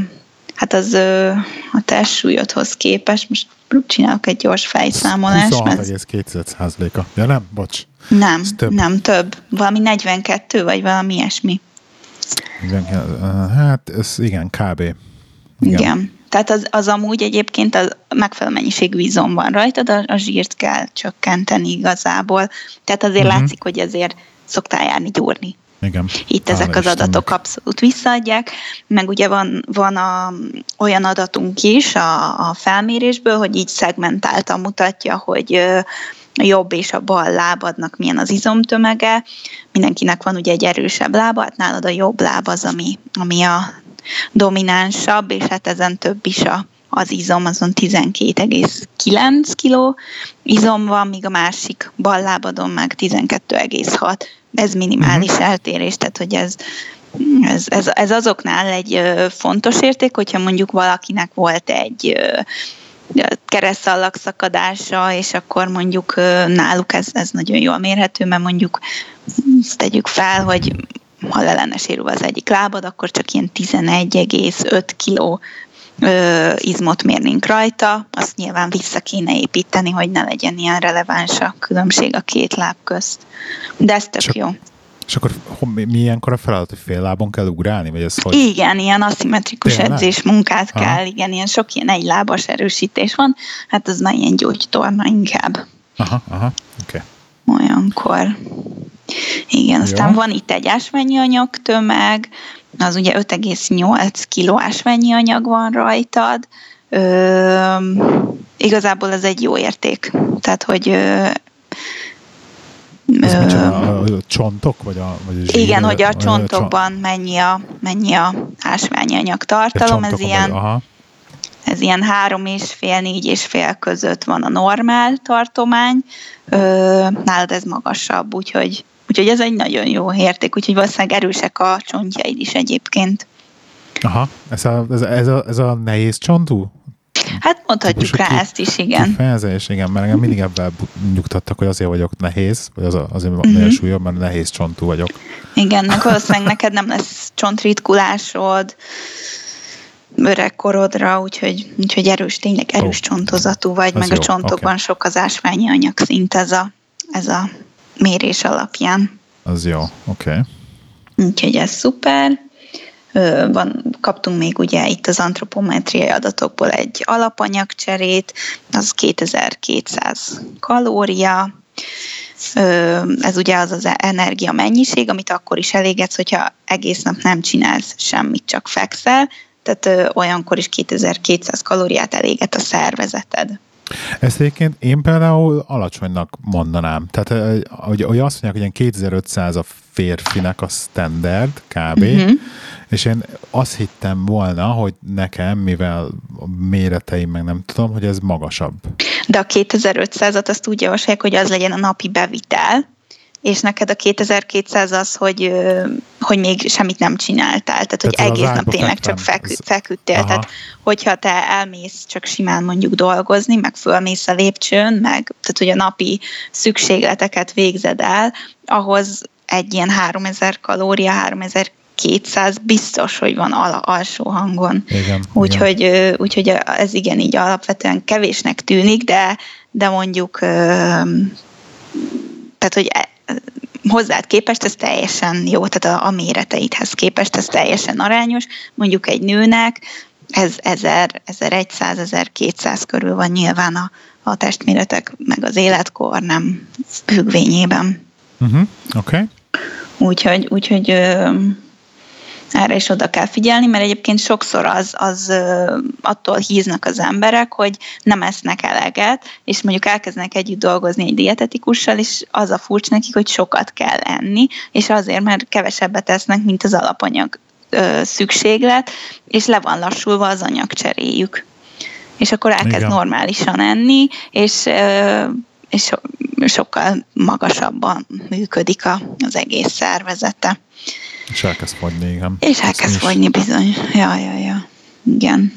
hát az ö, a testsúlyodhoz képest, most csinálok egy gyors fejszámolást. 26,2%-a. Ja nem? Bocs. Nem, több. nem több. Valami 42 vagy valami ilyesmi. Hát ez igen, kb. Igen. igen. Tehát az, az amúgy egyébként a megfelelő mennyiségű izom van rajtad, a, a zsírt kell csökkenteni igazából. Tehát azért uh-huh. látszik, hogy azért szoktál járni gyúrni. Igen. Itt ezek az Istennek. adatok abszolút visszaadják, meg ugye van, van a, olyan adatunk is a, a felmérésből, hogy így szegmentáltan mutatja, hogy a jobb és a bal lábadnak milyen az izomtömege. Mindenkinek van ugye egy erősebb lába, hát nálad a jobb láb az, ami, ami a dominánsabb, és hát ezen több is a, az izom, azon 12,9 kg izom van, míg a másik bal lábadon meg 12,6 ez minimális uh-huh. eltérés, tehát hogy ez, ez, ez, ez azoknál egy fontos érték, hogyha mondjuk valakinek volt egy keresztallag szakadása, és akkor mondjuk náluk ez, ez nagyon jól mérhető, mert mondjuk tegyük fel, hogy ha le lenne sérülve az egyik lábad, akkor csak ilyen 11,5 kiló ö, izmot mérnénk rajta, azt nyilván vissza kéne építeni, hogy ne legyen ilyen releváns a különbség a két láb közt. De ez tök csak, jó. És akkor mi ilyenkor a feladat, hogy fél lábon kell ugrálni? Vagy ez hogy? Igen, ilyen aszimmetrikus Tényleg? edzés munkát Aha. kell, igen, ilyen sok ilyen egy lábas erősítés van, hát az már ilyen gyógytorna inkább. Aha, aha, oké. Okay. Olyankor. Igen, aztán Jó. van itt egy ásványi anyag tömeg, az ugye 5,8 kg ásványi anyag van rajtad, Ö, igazából ez egy jó érték. Tehát, hogy ez ö, a, a csontok? Vagy a, vagy a zsír, igen, hogy a csontokban a mennyi a, mennyi a ásványi anyag tartalom. Ez ilyen, aha. ez ilyen három és fél, négy és fél között van a normál tartomány. Ö, nálad ez magasabb, úgyhogy, úgyhogy ez egy nagyon jó érték, úgyhogy valószínűleg erősek a csontjaid is egyébként. Aha, ez a, ez a, ez a, ez a nehéz csontú? Hát mondhatjuk rá ki, ezt is, igen. Kifejezés, igen, mert engem mindig ebben nyugtattak, hogy azért vagyok nehéz, vagy az, azért uh-huh. súlyobb, mert nehéz csontú vagyok. Igen, meg valószínűleg neked nem lesz csontritkulásod, öregkorodra, úgyhogy, úgyhogy erős, tényleg erős oh. csontozatú vagy, meg jó, a csontokban okay. sok az ásványi anyag szint ez a, ez a mérés alapján. Az jó, oké. Okay. Úgyhogy ez szuper van, kaptunk még ugye itt az antropometriai adatokból egy alapanyagcserét, az 2200 kalória, ez ugye az az energia mennyiség, amit akkor is elégetsz, hogyha egész nap nem csinálsz semmit, csak fekszel, tehát olyankor is 2200 kalóriát eléget a szervezeted. Ezt egyébként én például alacsonynak mondanám. Tehát, hogy, hogy azt mondják, hogy ilyen 2500 a férfinek a standard kb. Uh-huh. És én azt hittem volna, hogy nekem, mivel a méreteim meg nem tudom, hogy ez magasabb. De a 2500-at azt úgy javasolják, hogy az legyen a napi bevitel, és neked a 2200 az, hogy, hogy még semmit nem csináltál, tehát, tehát hogy egész nap tényleg csak fekü, feküdtél. Aha. Tehát, hogyha te elmész csak simán mondjuk dolgozni, meg fölmész a lépcsőn, meg tehát, hogy a napi szükségleteket végzed el, ahhoz egy ilyen 3000 kalória, 3200 biztos, hogy van al- alsó hangon. Igen, úgyhogy, igen. úgyhogy ez igen, így alapvetően kevésnek tűnik, de, de mondjuk tehát, hogy e, hozzád képest ez teljesen jó, tehát a, a méreteidhez képest ez teljesen arányos. Mondjuk egy nőnek ez 1000, 1100, 1200 körül van nyilván a, a testméretek, meg az életkor nem függvényében. Uh-huh. Oké. Okay. Úgyhogy, úgyhogy erre is oda kell figyelni, mert egyébként sokszor az, az attól híznak az emberek, hogy nem esznek eleget, és mondjuk elkezdenek együtt dolgozni egy dietetikussal, és az a furcsa nekik, hogy sokat kell enni, és azért, mert kevesebbet esznek, mint az alapanyag szükséglet, és le van lassulva az anyagcseréjük. És akkor elkezd Igen. normálisan enni, és és so, sokkal magasabban működik az egész szervezete. És elkezd fogyni, igen. És elkezd Ezt fogyni, bizony. Ja, ja, ja. Igen.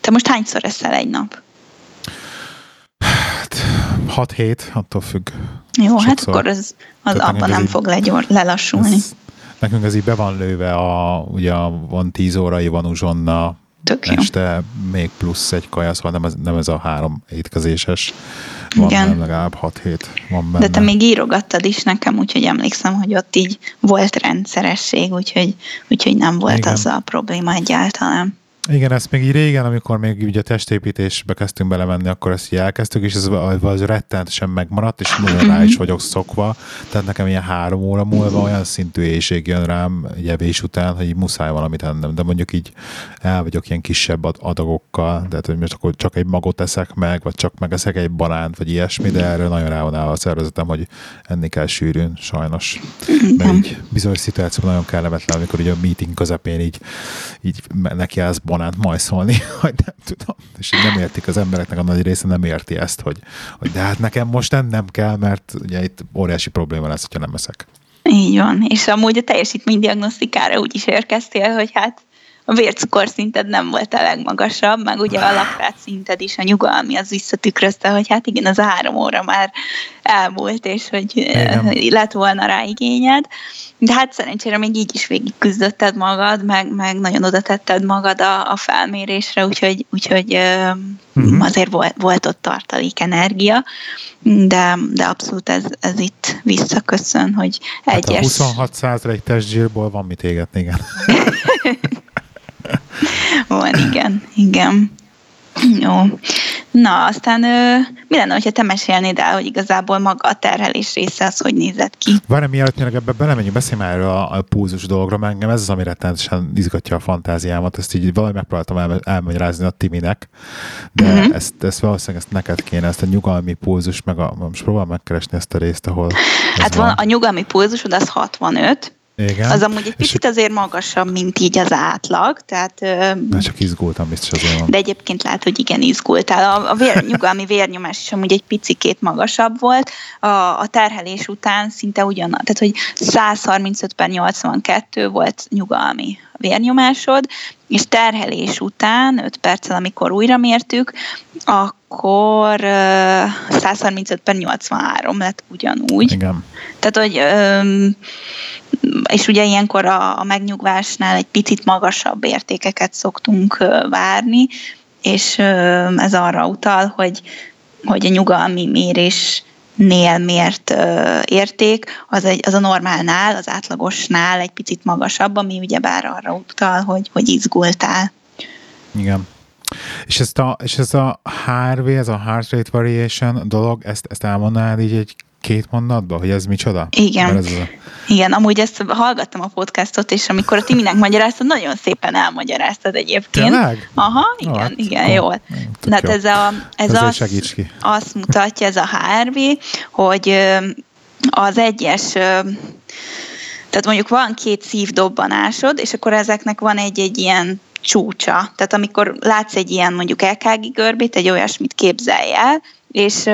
Te most hányszor eszel egy nap? Hát, 6-7, attól függ. Jó, hát Sokszor. hát akkor az, az abban nem így, fog legyor, lelassulni. Ez, nekünk ez így be van lőve, a, ugye van 10 órai van uzsonna, Tök jó. este még plusz egy kaja, szóval nem ez, nem ez a három étkezéses, van Igen. nem legalább 6 hét van benne. De te még írogattad is nekem, úgyhogy emlékszem, hogy ott így volt rendszeresség, úgyhogy, úgyhogy nem volt Igen. az a probléma egyáltalán. Igen, ezt még így régen, amikor még ugye a testépítésbe kezdtünk belemenni, akkor ezt így elkezdtük, és ez az rettenetesen megmaradt, és nagyon rá is vagyok szokva. Tehát nekem ilyen három óra múlva olyan szintű éjség jön rám egy evés után, hogy így muszáj valamit ennem. De mondjuk így el vagyok ilyen kisebb adagokkal, tehát hogy most akkor csak egy magot eszek meg, vagy csak megeszek egy banánt, vagy ilyesmi, de erre nagyon rá van a szervezetem, hogy enni kell sűrűn, sajnos. Mert így bizonyos szituációban nagyon kellemetlen, amikor ugye a meeting közepén így, így neki az banánt majszolni, hogy nem tudom. És nem értik az embereknek a nagy része, nem érti ezt, hogy, hogy de hát nekem most nem kell, mert ugye itt óriási probléma lesz, hogyha nem eszek. Így van, és amúgy a teljesítménydiagnosztikára úgy is érkeztél, hogy hát a vércukor szinted nem volt a legmagasabb, meg ugye a laktát szinted is, a nyugalmi az visszatükrözte, hogy hát igen, az három óra már elmúlt, és hogy igen. lett volna rá igényed. De hát szerencsére még így is végig küzdötted magad, meg, meg nagyon oda tetted magad a, a felmérésre, úgyhogy, úgyhogy uh-huh. azért volt, volt ott tartalék energia, de, de abszolút ez, ez itt visszaköszön, hogy hát egyes... a 26 százalék testzsírból van mit égetni, igen. van, igen, igen. Jó. Na, aztán mi lenne, hogyha te mesélnéd el, hogy igazából maga a terhelés része az hogy nézett ki? Várj, mielőtt még ebbe belemegyünk, beszélj már erről a, a púzus dologról, mert engem ez az, ami rettenetesen izgatja a fantáziámat, ezt így valahogy megpróbáltam el, elmagyarázni a Timinek, de uh-huh. ezt, ezt valószínűleg ezt neked kéne, ezt a nyugalmi pulzus, meg a, most próbálom megkeresni ezt a részt, ahol Hát van, van. a nyugalmi pulzusod az 65, igen. Az amúgy egy picit azért magasabb, mint így az átlag. Tehát, Na, csak izgultam biztos azért van. De egyébként lehet, hogy igen, izgultál. A, a vér, nyugalmi vérnyomás is amúgy egy picikét magasabb volt. A, a terhelés után szinte ugyanaz. Tehát, hogy 135 per 82 volt nyugalmi vérnyomásod, és terhelés után, 5 perccel, amikor újra mértük, akkor 135 per 83 lett ugyanúgy. Igen. Tehát, hogy és ugye ilyenkor a, a megnyugvásnál egy picit magasabb értékeket szoktunk várni, és ez arra utal, hogy, hogy a nyugalmi mérés nél mért ö, érték, az, egy, az a normálnál, az átlagosnál egy picit magasabb, ami ugyebár arra utal, hogy, hogy izgultál. Igen. És ezt a, és ez a HRV, ez a Heart Rate Variation dolog, ezt, ezt elmondanád így egy két mondatba, hogy ez micsoda? Igen. Ez a... Igen, amúgy ezt hallgattam a podcastot, és amikor a Timinek magyaráztad, nagyon szépen elmagyaráztad egyébként. Tényleg? Aha, igen, oh, hát, igen, jól. De hát ez, a, ez az, ki. azt mutatja, ez a HRV, hogy az egyes tehát mondjuk van két szívdobbanásod, és akkor ezeknek van egy-egy ilyen csúcsa. Tehát amikor látsz egy ilyen mondjuk LKG görbét, egy olyasmit képzelj el, és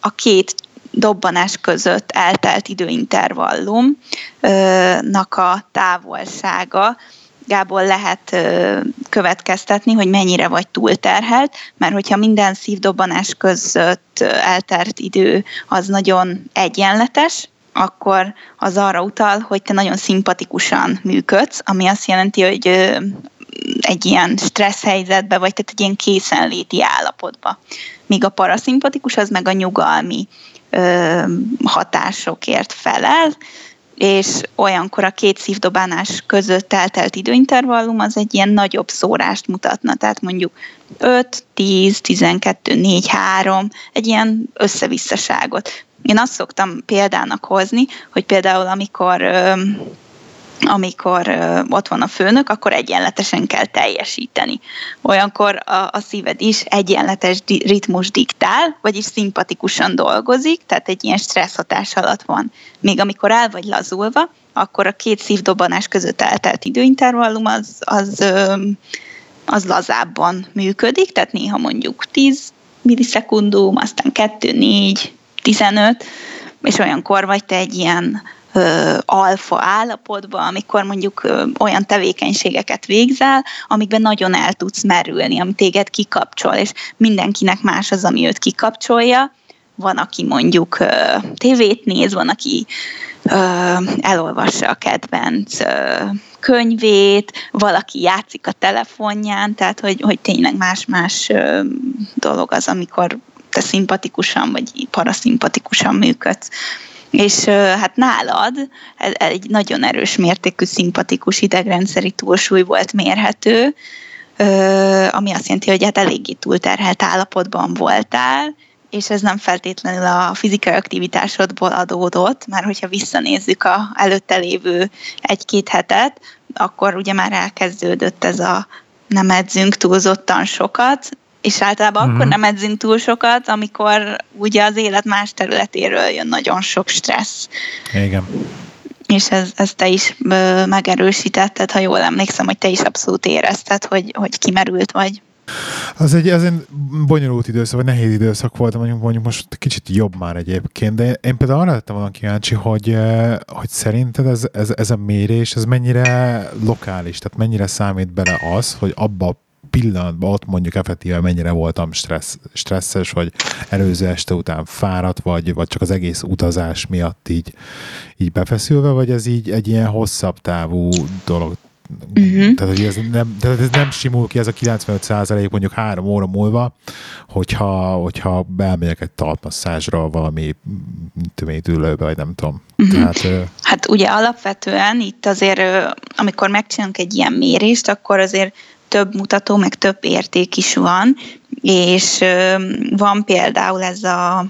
a két dobbanás között eltelt időintervallumnak a távolsága, Gából lehet következtetni, hogy mennyire vagy túlterhelt, mert hogyha minden szívdobbanás között eltert idő az nagyon egyenletes, akkor az arra utal, hogy te nagyon szimpatikusan működsz, ami azt jelenti, hogy egy ilyen stressz helyzetbe, vagy tehát egy ilyen készenléti állapotba. Míg a paraszimpatikus az meg a nyugalmi hatásokért felel, és olyankor a két szívdobánás között eltelt időintervallum az egy ilyen nagyobb szórást mutatna, tehát mondjuk 5, 10, 12, 4, 3, egy ilyen összevisszaságot. Én azt szoktam példának hozni, hogy például amikor amikor ott van a főnök, akkor egyenletesen kell teljesíteni. Olyankor a, a szíved is egyenletes ritmus diktál, vagyis szimpatikusan dolgozik, tehát egy ilyen stressz hatás alatt van. Még amikor el vagy lazulva, akkor a két szívdobanás között eltelt időintervallum az, az, az lazábban működik, tehát néha mondjuk 10 millisekundum, aztán 2, 4, 15, és olyankor vagy te egy ilyen alfa állapotba, amikor mondjuk olyan tevékenységeket végzel, amikben nagyon el tudsz merülni, ami téged kikapcsol, és mindenkinek más az, ami őt kikapcsolja. Van, aki mondjuk tévét néz, van, aki elolvassa a kedvenc könyvét, valaki játszik a telefonján, tehát hogy, hogy tényleg más-más dolog az, amikor te szimpatikusan vagy paraszimpatikusan működsz. És hát nálad egy nagyon erős mértékű szimpatikus idegrendszeri túlsúly volt mérhető, ami azt jelenti, hogy hát eléggé túlterhelt állapotban voltál, és ez nem feltétlenül a fizikai aktivitásodból adódott, mert hogyha visszanézzük a előtte lévő egy-két hetet, akkor ugye már elkezdődött ez a nem edzünk túlzottan sokat, és általában uh-huh. akkor nem edzünk túl sokat, amikor ugye az élet más területéről jön nagyon sok stressz. Igen. És ez, ez te is ö, megerősítetted, ha jól emlékszem, hogy te is abszolút érezted, hogy, hogy kimerült vagy. Az egy, az egy bonyolult időszak, vagy nehéz időszak volt, mondjuk, mondjuk most kicsit jobb már egyébként, de én például arra lettem volna kíváncsi, hogy, hogy szerinted ez, ez, ez a mérés, ez mennyire lokális, tehát mennyire számít bele az, hogy abba a pillanatban ott mondjuk effektíve mennyire voltam stressz, stresszes, vagy előző este után fáradt, vagy, vagy csak az egész utazás miatt így, így befeszülve, vagy ez így egy ilyen hosszabb távú dolog Uh-huh. Tehát, hogy ez nem, tehát ez nem simul ki ez a 95 százalék mondjuk három óra múlva, hogyha, hogyha belmegyek egy talpmasszázsra valami töménytülőbe, vagy nem tudom. Uh-huh. Tehát, hát ugye alapvetően itt azért, amikor megcsinálunk egy ilyen mérést, akkor azért több mutató, meg több érték is van, és van például ez a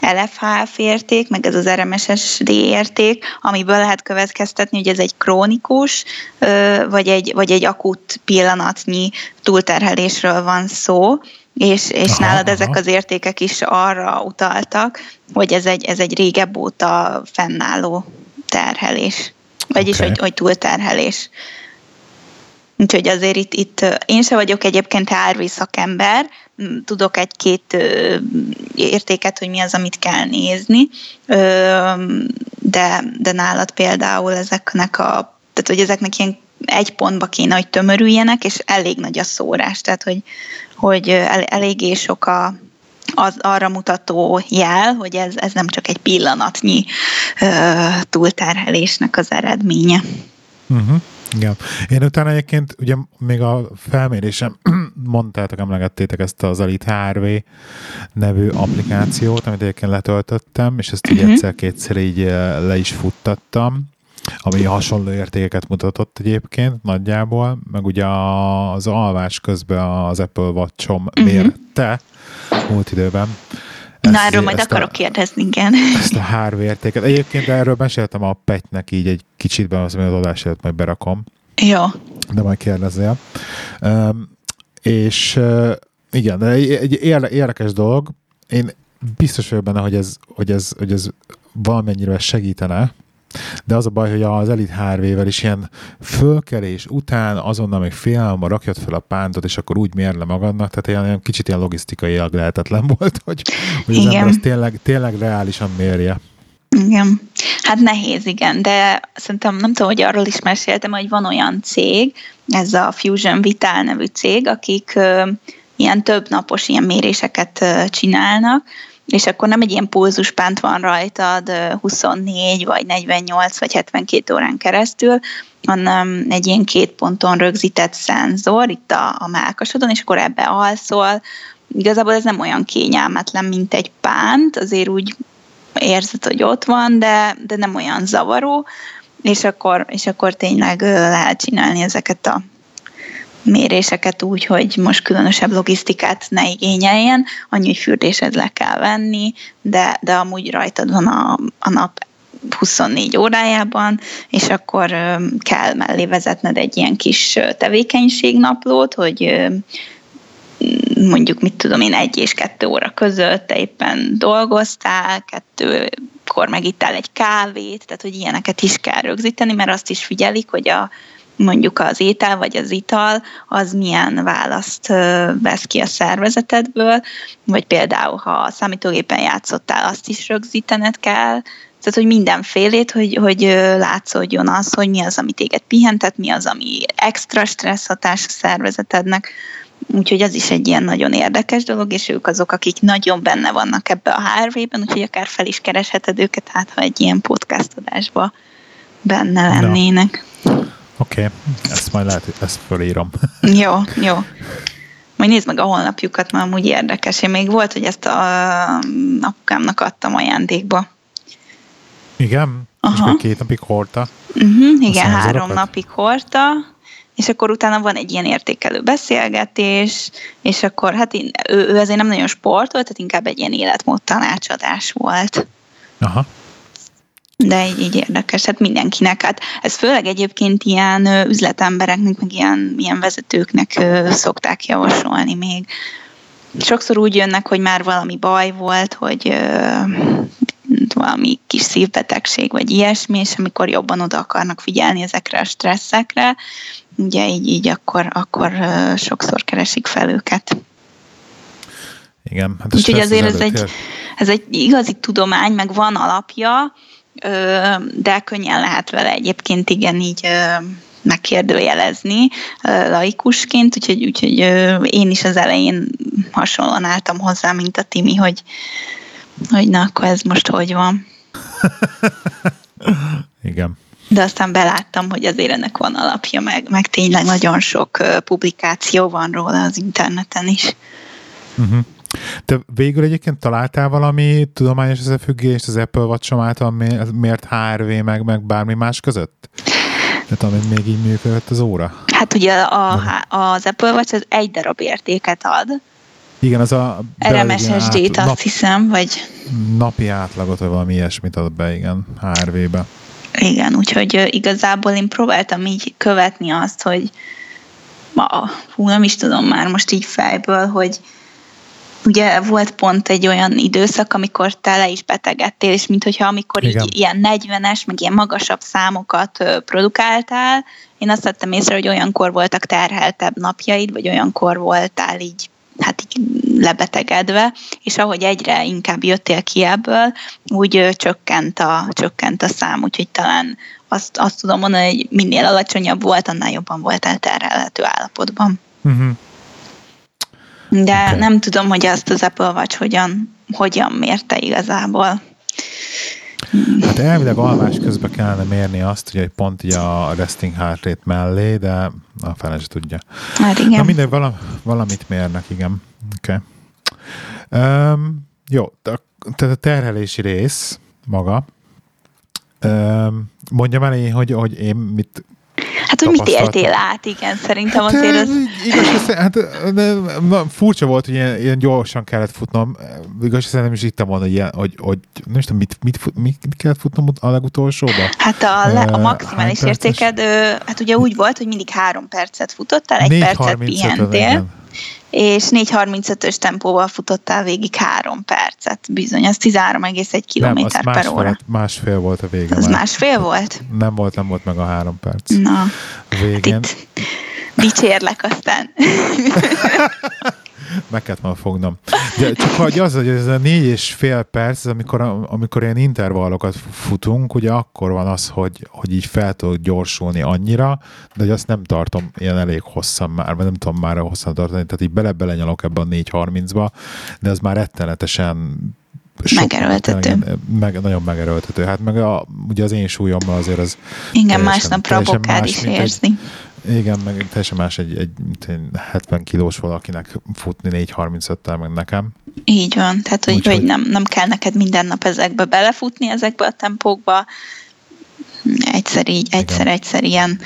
LFHF érték, meg ez az RMSSD érték, amiből lehet következtetni, hogy ez egy krónikus, vagy egy, vagy egy akut pillanatnyi túlterhelésről van szó, és, és aha, nálad aha. ezek az értékek is arra utaltak, hogy ez egy, ez egy régebb óta fennálló terhelés, vagyis okay. hogy, hogy túlterhelés. Úgyhogy azért itt, itt én se vagyok egyébként árvi szakember, tudok egy-két értéket, hogy mi az, amit kell nézni, de, de nálad például ezeknek a, tehát hogy ezeknek ilyen egy pontba kéne, hogy tömörüljenek, és elég nagy a szórás, tehát hogy, hogy el, eléggé sok a, az arra mutató jel, hogy ez, ez nem csak egy pillanatnyi ö, túlterhelésnek az eredménye. Uh-huh. Igen. Én utána egyébként, ugye még a felmérésem mondtátok, emlegettétek ezt az Elite HRV nevű applikációt, amit egyébként letöltöttem, és ezt így uh-huh. egyszer-kétszer így eh, le is futtattam, ami hasonló értékeket mutatott egyébként nagyjából, meg ugye az alvás közben az Apple Watch-om uh-huh. mérte múlt időben, Na, erről majd akarok a, kérdezni, igen. Ezt a HRV értéket. Egyébként erről meséltem a Petnek így egy kicsit, be, az adás előtt majd berakom. Jó. De majd kérdezzél. Um, és uh, igen, de egy, egy érdekes dolog. Én biztos vagyok benne, hogy ez, hogy ez, hogy ez valamennyire segítene, de az a baj, hogy az Elite HRV-vel is ilyen fölkelés után azonnal még félelma rakjad fel a pántot, és akkor úgy mér le magadnak, tehát ilyen, kicsit ilyen logisztikai lehetetlen volt, hogy, hogy az igen. ember azt tényleg, tényleg reálisan mérje. Igen. Hát nehéz, igen, de szerintem nem tudom, hogy arról is meséltem, hogy van olyan cég, ez a Fusion Vital nevű cég, akik uh, ilyen több napos ilyen méréseket uh, csinálnak, és akkor nem egy ilyen pulzuspánt van rajtad 24 vagy 48 vagy 72 órán keresztül, hanem egy ilyen két ponton rögzített szenzor itt a, a mákasodon, és akkor ebbe alszol. Igazából ez nem olyan kényelmetlen, mint egy pánt, azért úgy érzed, hogy ott van, de, de nem olyan zavaró, és akkor, és akkor tényleg lehet csinálni ezeket a méréseket úgy, hogy most különösebb logisztikát ne igényeljen, annyi, hogy fürdésed le kell venni, de, de amúgy rajtad van a, a nap 24 órájában, és akkor kell mellé vezetned egy ilyen kis tevékenységnaplót, hogy mondjuk, mit tudom én, egy és kettő óra között te éppen dolgoztál, kettőkor megittál egy kávét, tehát hogy ilyeneket is kell rögzíteni, mert azt is figyelik, hogy a, mondjuk az étel vagy az ital, az milyen választ vesz ki a szervezetedből, vagy például, ha a számítógépen játszottál, azt is rögzítened kell, tehát, hogy mindenfélét, hogy, hogy látszódjon az, hogy mi az, ami téged pihentet, mi az, ami extra stressz hatás a szervezetednek, Úgyhogy az is egy ilyen nagyon érdekes dolog, és ők azok, akik nagyon benne vannak ebbe a HRV-ben, úgyhogy akár fel is keresheted őket, hát ha egy ilyen podcast adásba benne lennének. Na. Oké, okay. ezt majd lehet, ezt fölírom. jó, jó. Majd nézd meg a honlapjukat, mert amúgy érdekes. Én még volt, hogy ezt a apukámnak adtam ajándékba. Igen? Aha. És két napig hordta? Uh-huh, igen, három napig hordta, és akkor utána van egy ilyen értékelő beszélgetés, és akkor hát én, ő, ő azért nem nagyon sportolt, tehát inkább egy ilyen életmód tanácsadás volt. Aha de így, így érdekes, hát mindenkinek. Hát ez főleg egyébként ilyen üzletembereknek, meg ilyen, ilyen vezetőknek szokták javasolni még. Sokszor úgy jönnek, hogy már valami baj volt, hogy valami kis szívbetegség, vagy ilyesmi, és amikor jobban oda akarnak figyelni ezekre a stresszekre, ugye így, így akkor, akkor sokszor keresik fel őket. Igen. Hát Úgyhogy azért ez egy, ez egy igazi tudomány, meg van alapja, de könnyen lehet vele egyébként igen így megkérdőjelezni laikusként, úgyhogy, úgyhogy én is az elején hasonlóan álltam hozzá, mint a Timi, hogy, hogy na, akkor ez most hogy van. Igen. De aztán beláttam, hogy azért ennek van alapja, meg, meg tényleg nagyon sok publikáció van róla az interneten is. Uh-huh. Te végül egyébként találtál valami tudományos összefüggést az Apple watch által miért HRV meg, meg bármi más között? Tehát amit még így működött az óra? Hát ugye a, az Apple Watch az egy darab értéket ad. Igen, az a... RMSSD-t azt nap, hiszem, vagy... Napi átlagot, vagy valami ilyesmit ad be, igen, HRV-be. Igen, úgyhogy igazából én próbáltam így követni azt, hogy ma, hú, nem is tudom már most így fejből, hogy ugye volt pont egy olyan időszak, amikor te le is betegedtél, és mintha amikor Igen. így ilyen 40-es, meg ilyen magasabb számokat produkáltál, én azt vettem észre, hogy olyankor voltak terheltebb napjaid, vagy olyankor voltál így hát így lebetegedve, és ahogy egyre inkább jöttél ki ebből, úgy csökkent a, csökkent a szám, úgyhogy talán azt, azt tudom mondani, hogy minél alacsonyabb volt, annál jobban voltál terhelhető állapotban. Uh-huh. De okay. nem tudom, hogy azt az Apple Watch hogyan, hogyan mérte igazából. Hát elvileg alvás közben kellene mérni azt, hogy egy pont így a resting heart rate mellé, de a fele se tudja. Hát igen. Na minden, vala, valamit mérnek, igen. Oké. Okay. Um, jó, tehát a terhelési rész maga. Um, mondjam el én, hogy, hogy én mit Hát, hogy mit éltél át, igen, szerintem hát, azért az... Igaz, hát, de, na, furcsa volt, hogy ilyen, ilyen, gyorsan kellett futnom. Igaz, szerintem is itt volna, hogy, ilyen, hogy, hogy nem is tudom, mit, mit, mit, mit kellett futnom a legutolsóba? Hát a, le, a maximális értéked, hát ugye úgy volt, hogy mindig három percet futottál, egy percet pihentél és 4.35-ös tempóval futottál végig három percet, bizony, az 13,1 km per óra. Másfél volt a vége. Az másfél volt? Nem volt, nem volt meg a három perc. Na, végén. Hát itt dicsérlek aztán. meg kellett volna fognom. De csak hogy az, hogy ez a négy és fél perc, amikor, amikor ilyen intervallokat futunk, ugye akkor van az, hogy, hogy így fel tudok gyorsulni annyira, de hogy azt nem tartom ilyen elég hosszan már, vagy nem tudom már hosszan tartani, tehát így bele-bele nyalok ebbe a 4.30-ba, de az már rettenetesen sok, megerőltető. meg, nagyon megerőltető. Hát meg a, ugye az én súlyommal azért az Igen, másnapra a is érzni. Egy, igen, meg teljesen más egy, egy 70 kilós valakinek futni 4.35-tel, meg nekem. Így van, tehát hogy, Úgy, hogy nem, nem kell neked minden nap ezekbe belefutni, ezekbe a tempókba. Egyszer így, egyszer-egyszer ilyen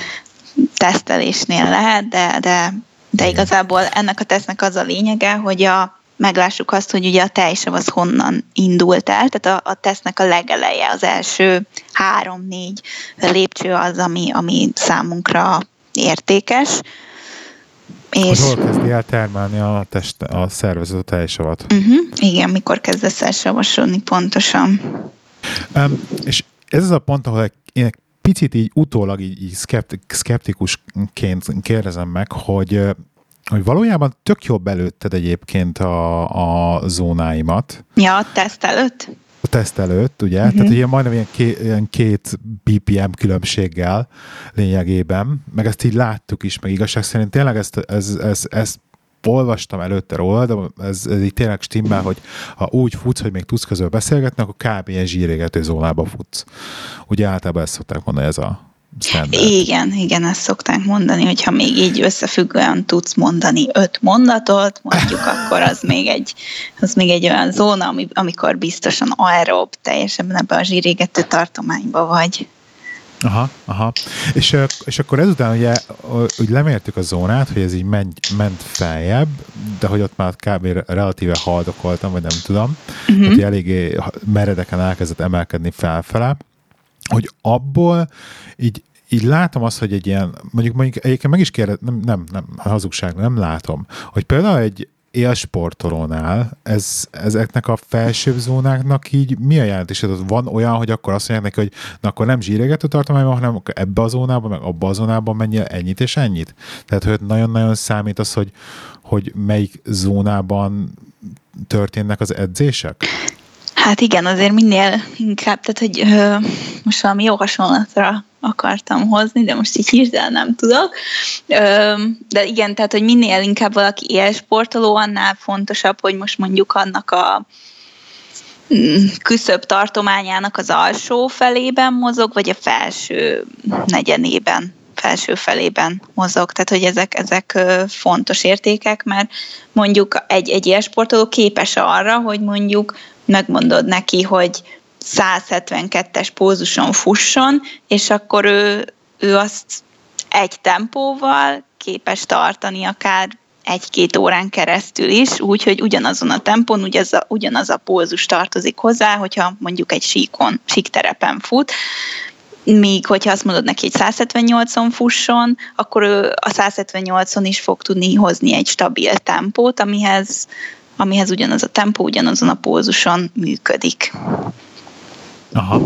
tesztelésnél lehet, de, de, de igazából ennek a tesznek az a lényege, hogy a, meglássuk azt, hogy ugye a tejsav az honnan indult el, tehát a, a tesznek a legeleje, az első három-négy lépcső az, ami, ami számunkra értékes. És... Hol kezdi el termelni a, test, a szervezet a tejsavat? Uh-huh. Igen, mikor kezdesz el savasodni pontosan. Um, és ez az a pont, ahol én egy picit így utólag így, így szkeptikusként kérdezem meg, hogy hogy valójában tök jobb előtted egyébként a, a zónáimat. Ja, a teszt előtt? A teszt előtt, ugye? Uh-huh. Tehát ugye majdnem ilyen, ké, ilyen két BPM különbséggel lényegében, meg ezt így láttuk is, meg igazság szerint tényleg ezt, ez, ez, ezt olvastam előtte róla, de ez, ez így tényleg stimmel, hogy ha úgy futsz, hogy még tudsz közül beszélgetni, akkor kb. ilyen zsírégető zónába futsz. Ugye általában ezt szokták mondani, ez a Standard. Igen, igen, ezt szokták mondani, hogy ha még így összefüggően tudsz mondani öt mondatot, mondjuk akkor az még egy, az még egy olyan zóna, ami, amikor biztosan aerob, teljesen ebben a zsírégető tartományba vagy. Aha, aha. És, és akkor ezután ugye úgy lemértük a zónát, hogy ez így ment, ment feljebb, de hogy ott már kb. relatíve haldokoltam, vagy nem tudom, uh-huh. hogy eléggé meredeken elkezdett emelkedni felfele, hogy abból így, így látom azt, hogy egy ilyen, mondjuk mondjuk egyébként meg is kérdez, nem, nem, nem hazugság, nem látom, hogy például egy, élsportolónál ez, ezeknek a felsőbb zónáknak így mi a jelentés? Van olyan, hogy akkor azt mondják neki, hogy na akkor nem zsíregető tartományban, hanem ebbe a zónában, meg abba a zónában menjél ennyit és ennyit? Tehát, hogy nagyon-nagyon számít az, hogy, hogy melyik zónában történnek az edzések? Hát igen, azért minél inkább, tehát hogy ö, most valami jó hasonlatra akartam hozni, de most így hirtelen nem tudok. Ö, de igen, tehát hogy minél inkább valaki élsportoló, annál fontosabb, hogy most mondjuk annak a mm, küszöbb tartományának az alsó felében mozog, vagy a felső negyedében felső felében mozog. Tehát, hogy ezek, ezek fontos értékek, mert mondjuk egy, egy ilyen sportoló képes arra, hogy mondjuk megmondod neki, hogy 172-es pózuson fusson, és akkor ő, ő azt egy tempóval képes tartani akár egy-két órán keresztül is, úgyhogy ugyanazon a tempón ugyanaz a, ugyanaz a pózus tartozik hozzá, hogyha mondjuk egy síkon, síkterepen fut, míg hogyha azt mondod neki, hogy 178-on fusson, akkor ő a 178-on is fog tudni hozni egy stabil tempót, amihez, amihez ugyanaz a tempó, ugyanazon a pózuson működik. Aha.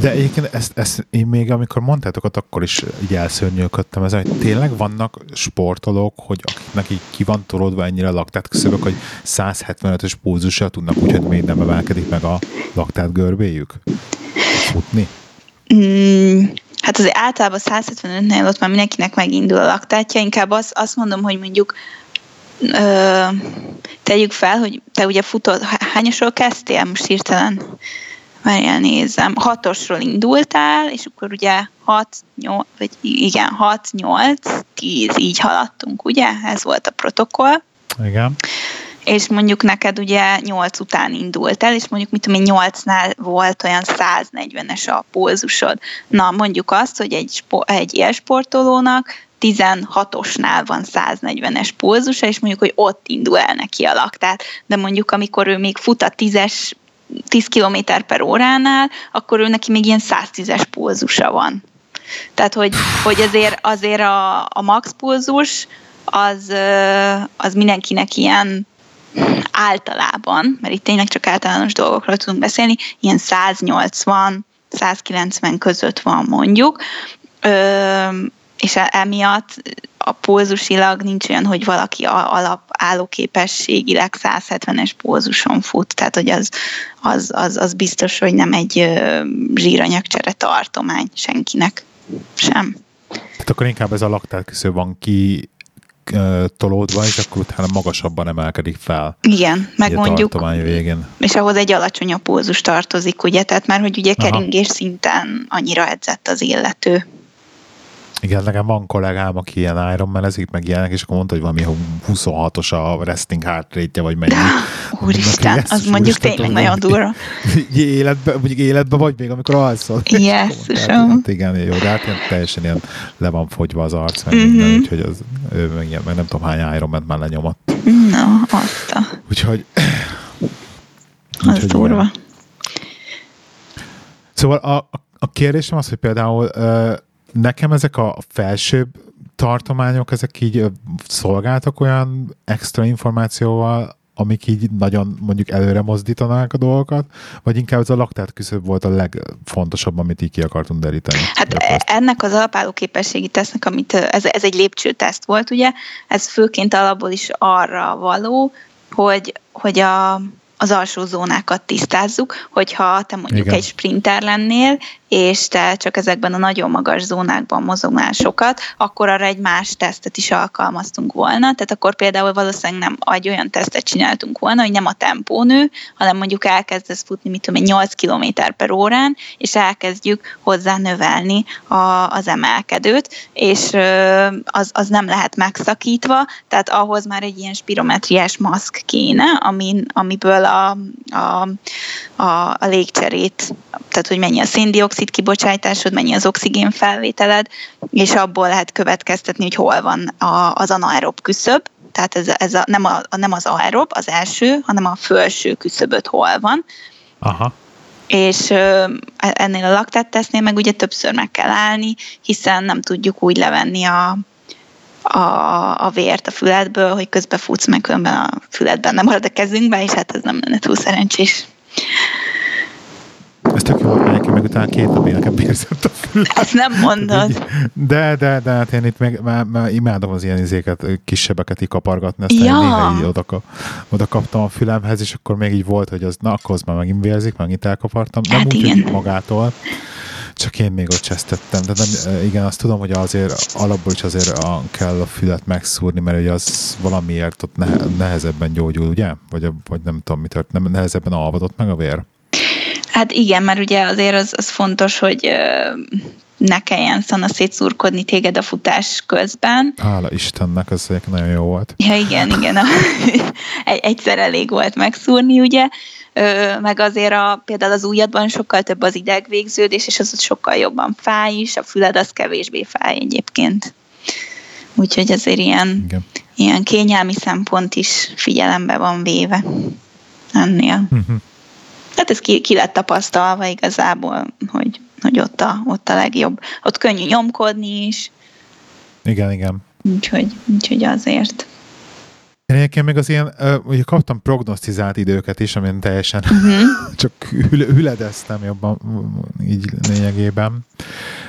De egyébként ezt, ezt én még amikor mondtátok, akkor is így elszörnyűködtem ezen, hogy tényleg vannak sportolók, hogy akiknek így ki van tolódva ennyire a laktát küszöbök, hogy 175-ös pózussal tudnak úgy, hogy még nem emelkedik meg a laktát görbéjük? Futni? Mm, hát azért általában 175-nél ott már mindenkinek megindul a laktátja, inkább azt, azt mondom, hogy mondjuk ö, tegyük fel, hogy te ugye futod, hányosról kezdtél most hirtelen? Várjál, nézem. Hatosról indultál, és akkor ugye 6, 8, vagy igen, 6, 8, 10, így haladtunk, ugye? Ez volt a protokoll. Igen és mondjuk neked ugye 8 után indult el, és mondjuk mit tudom én, 8-nál volt olyan 140-es a pózusod. Na, mondjuk azt, hogy egy, egy élsportolónak 16-osnál van 140-es pózusa, és mondjuk, hogy ott indul el neki a laktát. De mondjuk, amikor ő még fut a 10-es 10 km per óránál, akkor ő neki még ilyen 110-es pózusa van. Tehát, hogy, hogy azért, azért a, a max pózus az, az mindenkinek ilyen általában, mert itt tényleg csak általános dolgokról tudunk beszélni, ilyen 180, 190 között van mondjuk, és e, emiatt a pózusilag nincs olyan, hogy valaki alap állóképességileg 170-es pózuson fut, tehát hogy az, az, az, az biztos, hogy nem egy zsíranyagcsere tartomány senkinek sem. Tehát akkor inkább ez a laktát van ki tolódva, és akkor utána magasabban emelkedik fel. Igen, meg mondjuk, végén. és ahhoz egy alacsonyabb pózus tartozik, ugye, tehát már, hogy ugye keringés Aha. szinten annyira edzett az illető. Igen, nekem van kollégám, aki ilyen Ironman-ezik, meg ilyenek, és akkor mondta, hogy valami 26-os a resting heart rate vagy mennyi. Úristen, az mondjuk tényleg nagyon durva. Életben, mondjuk életben vagy még, amikor alszol. Jesszusom. Hát igen, jó, de hát ilyen, teljesen ilyen le van fogyva az arc, meg mm-hmm. minden, úgyhogy az, ő meg, ilyen, meg nem tudom hány Ironman már lenyomott. No, azt a... Úgyhogy... Az úgyhogy durva. Olyan. Szóval a, a, a kérdésem az, hogy például uh, nekem ezek a felsőbb tartományok, ezek így szolgáltak olyan extra információval, amik így nagyon mondjuk előre mozdítanák a dolgokat, vagy inkább ez a laktát küszöb volt a legfontosabb, amit így ki akartunk deríteni? Hát ennek az alapálló képességi tesznek, amit ez, ez egy lépcsőteszt volt, ugye, ez főként alapból is arra való, hogy, hogy a, az alsó zónákat tisztázzuk, hogyha te mondjuk Igen. egy sprinter lennél, és te csak ezekben a nagyon magas zónákban mozognál sokat, akkor arra egy más tesztet is alkalmaztunk volna. Tehát akkor például valószínűleg nem egy olyan tesztet csináltunk volna, hogy nem a tempónő, hanem mondjuk elkezdesz futni, mit tudom 8 km per órán, és elkezdjük hozzá növelni a, az emelkedőt, és az, az nem lehet megszakítva, tehát ahhoz már egy ilyen spirometriás maszk kéne, amin, amiből a, a, a, a légcserét, tehát hogy mennyi a széndiokszid, kibocsátásod, mennyi az oxigén felvételed, és abból lehet következtetni, hogy hol van a, az anaerob küszöb, tehát ez, ez a, nem, a, nem az aerob, az első, hanem a felső küszöböt hol van. Aha. És ennél a laktáttesznél meg ugye többször meg kell állni, hiszen nem tudjuk úgy levenni a, a, a vért a füledből, hogy közben futsz, meg különben a füledben nem marad a kezünkbe, és hát ez nem lenne túl szerencsés. Ez tök jó volt neki, meg utána két napig nekem bérzett a fül. Ezt nem mondod. De, de, de, hát én itt meg, már, már imádom az ilyen izéket, kisebbeket így kapargatni, aztán Ja. néha így oda, oda, kaptam a fülemhez, és akkor még így volt, hogy az, na, akkor az már megint vérzik, megint elkapartam. Nem Hát úgy, igen. hogy magától, csak én még ott csesztettem. De nem, igen, azt tudom, hogy azért alapból is azért a, kell a fület megszúrni, mert ugye az valamiért ott nehe, nehezebben gyógyul, ugye? Vagy, vagy nem tudom, mi tört, nem nehezebben alvadott meg a vér. Hát igen, mert ugye azért az, az fontos, hogy ne kelljen szana szétszurkodni téged a futás közben. Hála Istennek, ez nagyon jó volt. Ja, igen, igen. A, egy- egyszer elég volt megszúrni, ugye. Meg azért a, például az ujjadban sokkal több az idegvégződés, és az ott sokkal jobban fáj is, a füled az kevésbé fáj egyébként. Úgyhogy azért ilyen, Igen. ilyen kényelmi szempont is figyelembe van véve ennél. Mhm. Hát ez ki, ki lett tapasztalva igazából, hogy, hogy ott, a, ott a legjobb. Ott könnyű nyomkodni is, Igen, igen. úgyhogy, úgyhogy azért. Én egyébként még az ilyen, ugye kaptam prognosztizált időket is, amin teljesen Uh-huh. csak hüle, hüledeztem jobban így lényegében.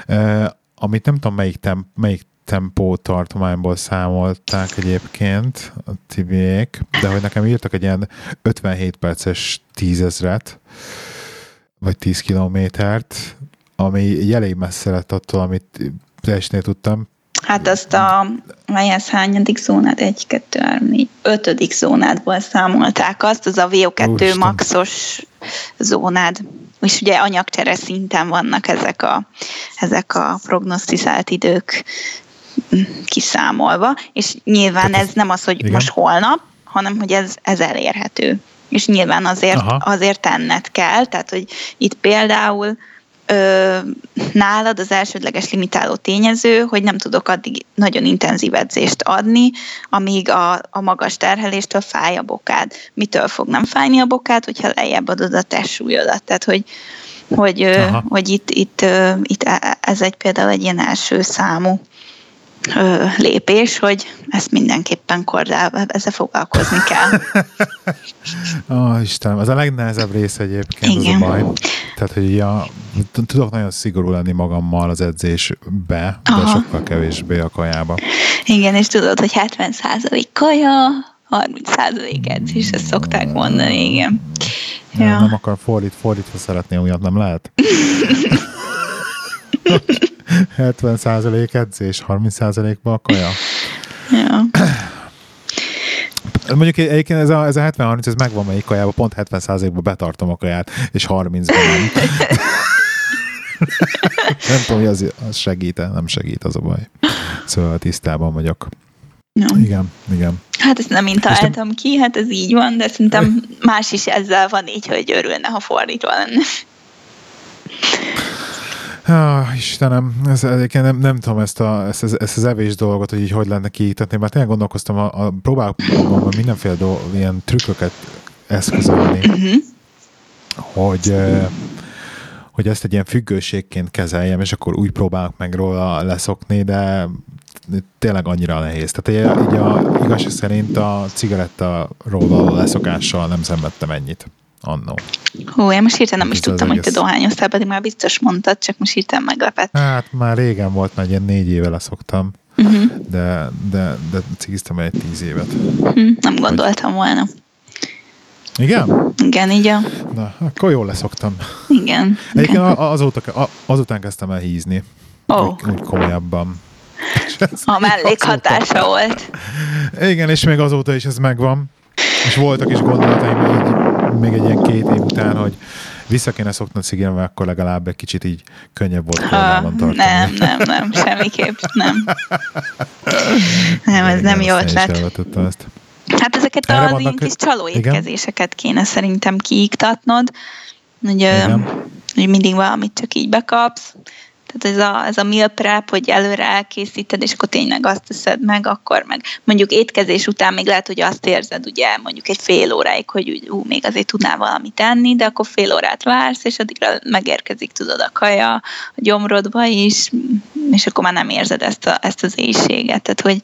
Uh, amit nem tudom melyik, temp, melyik tempó tartományból számolták egyébként a tibiék, de hogy nekem írtak egy ilyen 57 perces tízezret, vagy 10 kilométert, ami egy elég messze lett attól, amit teljesíteni tudtam. Hát azt a, melyhez hányadik zónád? Egy, kettő, három, négy, ötödik zónádból számolták azt, az a VO2 Úristen. maxos zónád. És ugye anyagcsere szinten vannak ezek a, ezek a prognosztizált idők kiszámolva, és nyilván ez nem az, hogy igen. most holnap, hanem hogy ez, ez elérhető. És nyilván azért, Aha. azért tenned kell, tehát hogy itt például ö, nálad az elsődleges limitáló tényező, hogy nem tudok addig nagyon intenzív edzést adni, amíg a, a magas terheléstől fáj a bokád. Mitől fog nem fájni a bokád, hogyha lejjebb adod a testsúlyodat? Tehát, hogy, hogy, Aha. hogy itt, itt, itt e- ez egy például egy ilyen első számú ö, lépés, hogy ezt mindenképpen kordával ezzel foglalkozni kell. Ó, oh, Istenem, az a legnehezebb rész egyébként, Igen. az a baj. Tehát, hogy ja, tudok nagyon szigorú lenni magammal az edzésbe, de Aha. sokkal kevésbé a kajába. Igen, és tudod, hogy 70% kaja, 30% edzés, ezt szokták mondani, igen. Ja. Ja. Nem akar fordít, fordítva szeretni olyat, nem lehet? 70% edzés, 30%-ba a kaja. Ja. Mondjuk egyébként ez a, ez a 70-30, ez megvan melyik kajába, pont 70%-ba betartom a kaját, és 30-ban nem. nem tudom, hogy az, az segít nem segít, az a baj. Szóval tisztában vagyok. Ja. Igen, igen. Hát ezt nem én találtam ki, hát ez így van, de szerintem más is ezzel van így, hogy örülne, ha fordítva lenne. Ah, Istenem, ez, egyébként nem, nem tudom ezt, a, ezt, ezt az evés dolgot, hogy így hogy lenne kiítatni, mert tényleg gondolkoztam, a, a, próbálok mindenféle dolg, ilyen trükköket eszközölni, Uh-huh. hogy, eh, hogy ezt egy ilyen függőségként kezeljem, és akkor úgy próbálok meg róla leszokni, de tényleg annyira nehéz. Tehát így, így a, igazság szerint a cigarettaról való leszokással nem szenvedtem ennyit annó. Hú, én most hirtelen nem is tudtam, hogy te dohányoztál, pedig már biztos mondtad, csak most hirtelen meglepett. Hát már régen volt, egy ilyen négy éve leszoktam, Uh-huh. de, de, de cigiztem egy tíz évet. Hm, nem gondoltam volna. Igen? Igen, így a... Na, akkor jól leszoktam. Igen. Egyébként azóta, azután kezdtem el hízni. Ó, Úgy, úgy komolyabban. A mellékhatása volt. Igen, és még azóta is ez megvan. És voltak is gondolataim így, még egy ilyen két év után, hogy vissza kéne szokni a cigire, mert akkor legalább egy kicsit így könnyebb volt Ha, kordában tartani. nem, nem, nem, semmiképp nem. Nem, ez nem jó ötlet. ezt. Hát ezeket Erre az ilyen kis csalóétkezéseket kéne szerintem kiiktatnod, hogy, hogy mindig valamit csak így bekapsz, Tehát ez a, ez a meal prep, hogy előre elkészíted, és akkor tényleg azt teszed meg, akkor meg mondjuk étkezés után még lehet, hogy azt érzed, ugye mondjuk egy fél óráig, hogy ú, még azért tudnál valamit enni, de akkor fél órát vársz, és addigra megérkezik, tudod, a kaja a gyomrodba is, és akkor már nem érzed ezt, a, ezt az éjséget. Tehát, hogy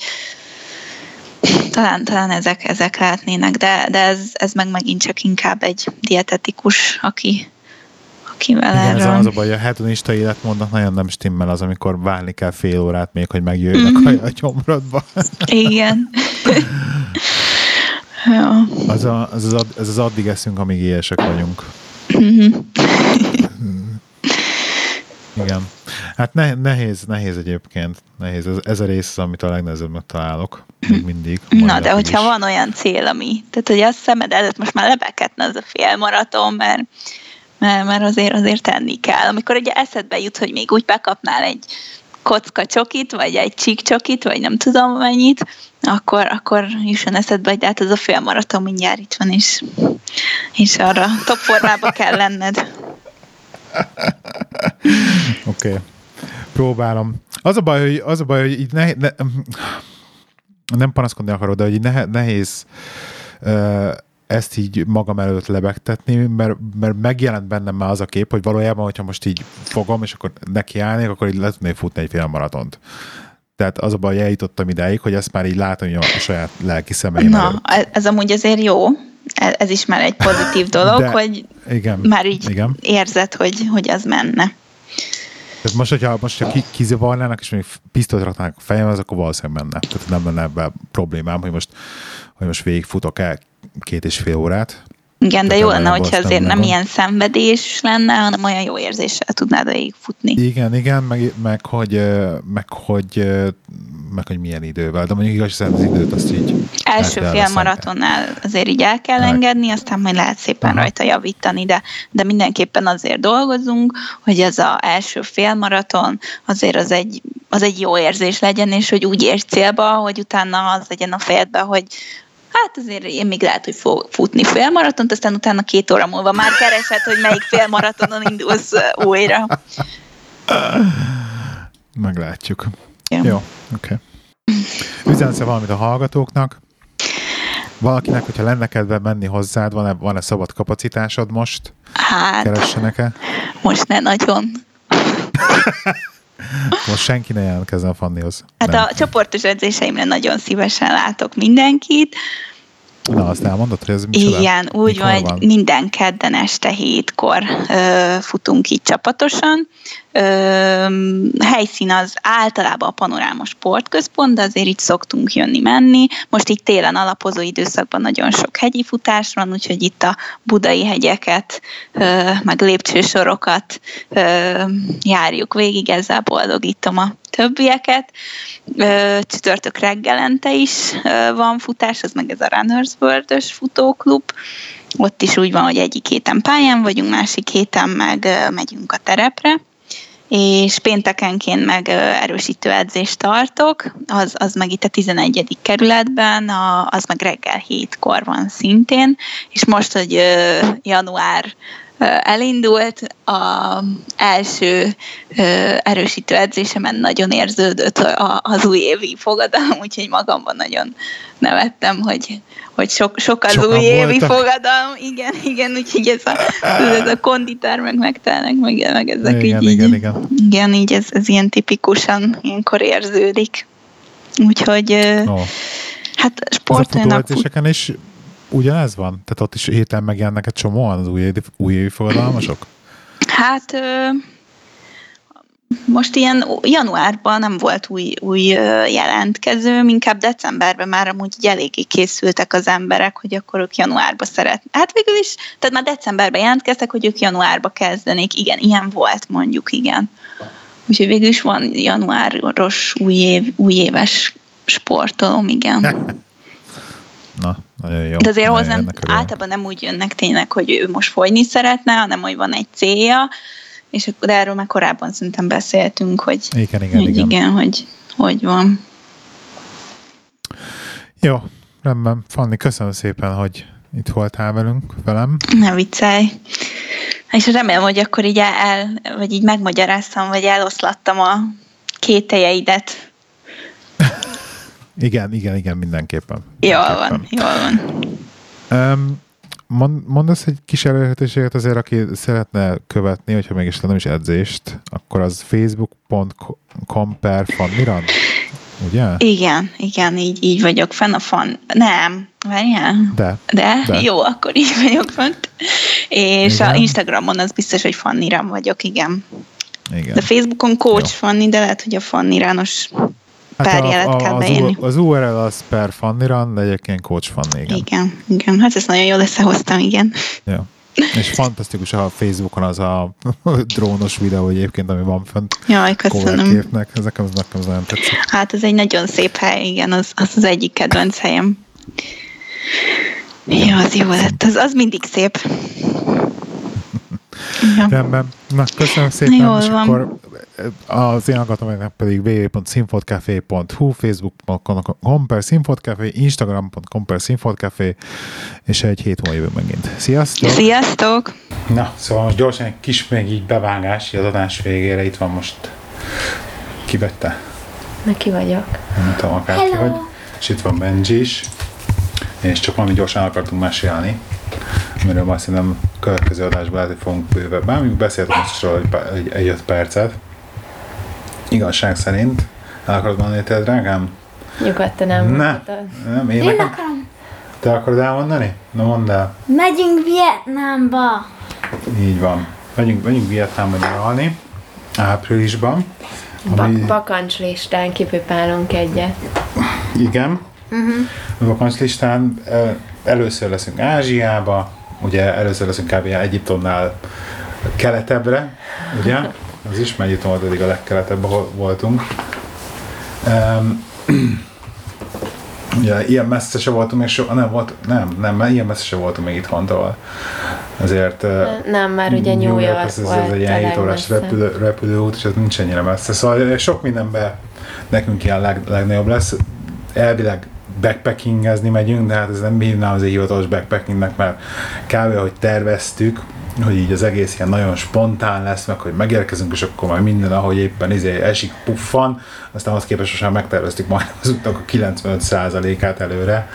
talán, talán ezek, ezek lehetnének, de, de ez, ez meg megint csak inkább egy dietetikus, aki, akivel Igen, erről... ez az a baj, a hedonista életmódnak nagyon nem stimmel az, amikor várni kell fél órát még, hogy megjöjjön mm-hmm. a gyomrodba. Igen. ja. az, a, az, az, az, az addig eszünk, amíg éhesek vagyunk. Mhm. Igen. Hát ne, nehéz, nehéz egyébként. Nehéz. Ez, ez a rész az, amit a legnehezebbnek találok. Még mindig. Na, de hogyha is. van olyan cél, ami, tehát hogy a szemed előtt most már lebeketne az a félmaraton, mert, mert, mert azért, azért tenni kell. Amikor ugye eszedbe jut, hogy még úgy bekapnál egy kocka csokit, vagy egy csík csokit, vagy nem tudom mennyit, akkor, akkor jusson eszedbe, hogy hát ez a félmaraton mindjárt itt van, és, és arra top formába kell lenned. Oké. Okay. Próbálom. Az a baj, hogy, az a baj, hogy így ne, ne, nem panaszkodni akarok, de hogy így ne, nehéz uh, ezt így magam előtt lebegtetni, mert, mert megjelent bennem már az a kép, hogy valójában, hogyha most így fogom, és akkor nekiállnék, akkor így le tudnék futni egy fél maratont. Tehát az a baj, hogy eljutottam ideig, hogy ezt már így látom a saját lelki szemeim Na, előtt. ez amúgy azért jó, ez is már egy pozitív dolog, De, hogy igen, már így igen. érzed, hogy, hogy az menne. Tehát most, hogyha, most, hogyha kizavarnának, és még pisztolyt raknák a fejem, az akkor valószínűleg menne. Tehát nem lenne ebben problémám, hogy most, hogy most végigfutok el két és fél órát. Igen, de jó lenne, hogyha azért nem, ilyen szenvedés lenne, hanem olyan jó érzéssel tudnád futni. Igen, igen, meg, meg, hogy, meg, hogy, meg hogy milyen idővel, de mondjuk igaz, az időt azt így... Első fél maratonnál azért így el kell engedni, aztán majd lehet szépen Aha. rajta javítani, de, de mindenképpen azért dolgozunk, hogy ez az első fél maraton azért az egy, az egy jó érzés legyen, és hogy úgy érts célba, hogy utána az legyen a fejedben, hogy hát azért én még lehet, hogy fog futni félmaratont, aztán utána két óra múlva már keresed, hogy melyik félmaratonon indulsz újra. Meglátjuk. Ja. Jó, oké. Okay. Üzensz valamit a hallgatóknak? Valakinek, hogyha lenne kedve menni hozzád, van-e, van-e szabad kapacitásod most? Hát, Keressenek-e? Most ne nagyon. Most senki ne jelentkezzen a Fannihoz. Hát nem. a csoportos edzéseimre nagyon szívesen látok mindenkit. Na, azt elmondod, hogy ez micsoda? Igen, úgy van, van, minden kedden este hétkor ö, futunk így csapatosan. Helyszín az általában a Panoráma Sportközpont, de azért itt szoktunk jönni-menni. Most itt télen alapozó időszakban nagyon sok hegyi futás van, úgyhogy itt a budai hegyeket, ö, meg lépcsősorokat ö, járjuk végig, ezzel boldogítom a többieket. Csütörtök reggelente is van futás, az meg ez a Runners world futóklub. Ott is úgy van, hogy egyik héten pályán vagyunk, másik héten meg megyünk a terepre és péntekenként meg erősítő edzést tartok, az, az meg itt a 11. kerületben, a, az meg reggel hétkor van szintén, és most, hogy január elindult, a első erősítő edzésemen nagyon érződött az újévi fogadalom, úgyhogy magamban nagyon nevettem, hogy, hogy sok, sok az Sokan újévi voltak. fogadalom, igen, igen, úgyhogy ez a, ez a konditermek megtelnek, meg, meg ezek igen, így, igen, igen. igen, így ez, ez ilyen tipikusan ilyenkor érződik. Úgyhogy oh. hát sportolnak... is ugyanez van? Tehát ott is héten megjelennek egy csomóan az új, új fogadalmasok? Hát most ilyen januárban nem volt új, új jelentkező, inkább decemberben már amúgy így eléggé készültek az emberek, hogy akkor ők januárba szeret. Hát végül is, tehát már decemberben jelentkeztek, hogy ők januárba kezdenék. Igen, ilyen volt mondjuk, igen. Úgyhogy végül is van januáros új, év, új éves sportolom, igen. Na, nagyon jó. De azért hozzám általában nem úgy jönnek tényleg, hogy ő most folyni szeretne, hanem hogy van egy célja, és akkor erről már korábban szerintem beszéltünk, hogy igen, igen, hogy, igen. igen hogy, hogy van. Jó, rendben. Fanni, köszönöm szépen, hogy itt voltál velünk, velem. Ne viccelj. És remélem, hogy akkor így el, vagy így megmagyaráztam, vagy eloszlattam a kételjeidet. Igen, igen, igen, mindenképpen. Jól mindenképpen. van, jól van. Um, mond, mondasz egy kis elérhetőséget azért, aki szeretne követni, hogyha mégis nem is edzést, akkor az facebook.com per fanniran? Ugye? Igen, igen, így, így vagyok fenn a fan. Nem, várjál. De. De? De. Jó, akkor így vagyok fent. És Igen. a Instagramon az biztos, hogy Fanniram vagyok, igen. Igen. De Facebookon Coach Jó. Fanni, de lehet, hogy a Fannirános Hát párjelet kell az, beírni. U- az URL az per fanniran, de egyébként coach fanni, igen. Igen, igen. Hát ezt nagyon jól összehoztam, igen. Ja. És fantasztikus a Facebookon az a drónos videó egyébként, ami van fönt Jaj, köszönöm. coverképnek. Ez nekem, nekem nagyon tetszik. Hát ez egy nagyon szép hely, igen, az az, az egyik kedvenc helyem. Ja, az jó lett, az, az mindig szép. Ja. Rendben. Na, köszönöm szépen. Jól és van. akkor az én hallgatóimnak pedig www.színfotkafé.hu, facebook.com per színfotkafé, instagram.com per színfotkafé, és egy hét múlva jövő megint. Sziasztok! Sziasztok! Na, szóval most gyorsan egy kis még így bevágás az adás végére. Itt van most kivette, Neki vagyok. nem tudom akár ki Hello. vagy. És itt van Benji is. És csak valami gyorsan akartunk mesélni, amiről majd szerintem következő adásban lehet, hogy fogunk bővebben. Még beszéltünk most róla egy, egy, egy öt percet. Igazság szerint, el akarod mondani te, drágám? Nyugodtan nem Ne, nem, én Én nekem. akarom. Te akarod elmondani? Na mondd el. Megyünk Vietnámba. Így van. Megyünk, megyünk Vietnámba nyaralni áprilisban. Bak- bakancslistán kipipálunk egyet. Igen. Uh-huh. A vakancslistán eh, először leszünk Ázsiába, ugye először leszünk kb. Egyiptomnál keletebbre, ugye? Az is, mert Egyiptom volt eddig a legkeletebb, ahol voltunk. Um, ugye ilyen messze se voltunk még soha, nem volt, nem, nem, mert ilyen messze se voltunk még itthon Ezért eh, Nem, már ugye New York ez, ez, egy ilyen a 7 órás repülő, repülőút, és ez nincs ennyire messze. Szóval sok mindenben nekünk ilyen leg, legnagyobb lesz. Elvileg backpackingezni megyünk, de hát ez nem hívnám az hivatalos backpackingnek, mert kb. hogy terveztük, hogy így az egész ilyen nagyon spontán lesz, meg hogy megérkezünk, és akkor majd minden, ahogy éppen izé esik, puffan, aztán az képest már megterveztük majd az utak a 95%-át előre.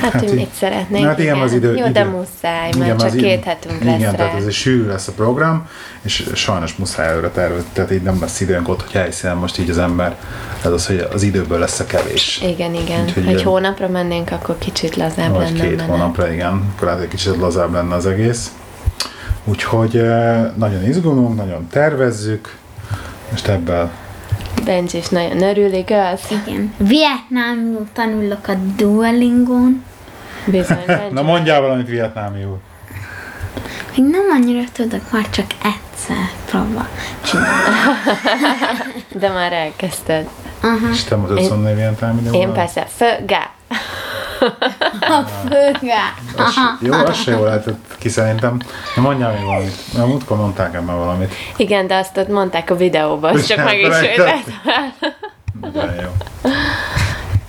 Hát, hát így- hogy mit szeretnénk. Hát igen, az idő- Jó, idő- de muszáj, mert Igen, csak két hetünk lesz Igen, rá. tehát ez egy sűrű lesz a program, és sajnos muszáj előre tervezni, tehát így nem lesz időnk ott, hogy helyszínen most így az ember, ez az, hogy az időből lesz a kevés. Igen, igen. Úgyhogy Hogy ilyen- hónapra mennénk, akkor kicsit lazább Vagy lenne két menet. hónapra, igen, akkor lehet, hogy kicsit lazább lenne az egész. Úgyhogy eh, nagyon izgulunk, nagyon tervezzük, most ebből Benji is nagyon örül, igaz? Igen. Vietnámul tanulok a Duolingon. Bizony. Na mondjál valamit vietnámiul. Még nem annyira tudok, már csak egyszer próba csinálni. De már elkezdted. És te Én- mondani vietnámiul? Én persze, fögá. A főgá. Jó, az se jól lehetett ki szerintem. Na mondjál még valamit. Mert múltkor mondták ebben valamit. Igen, de azt ott mondták a videóban, azt csak meg is. De jó.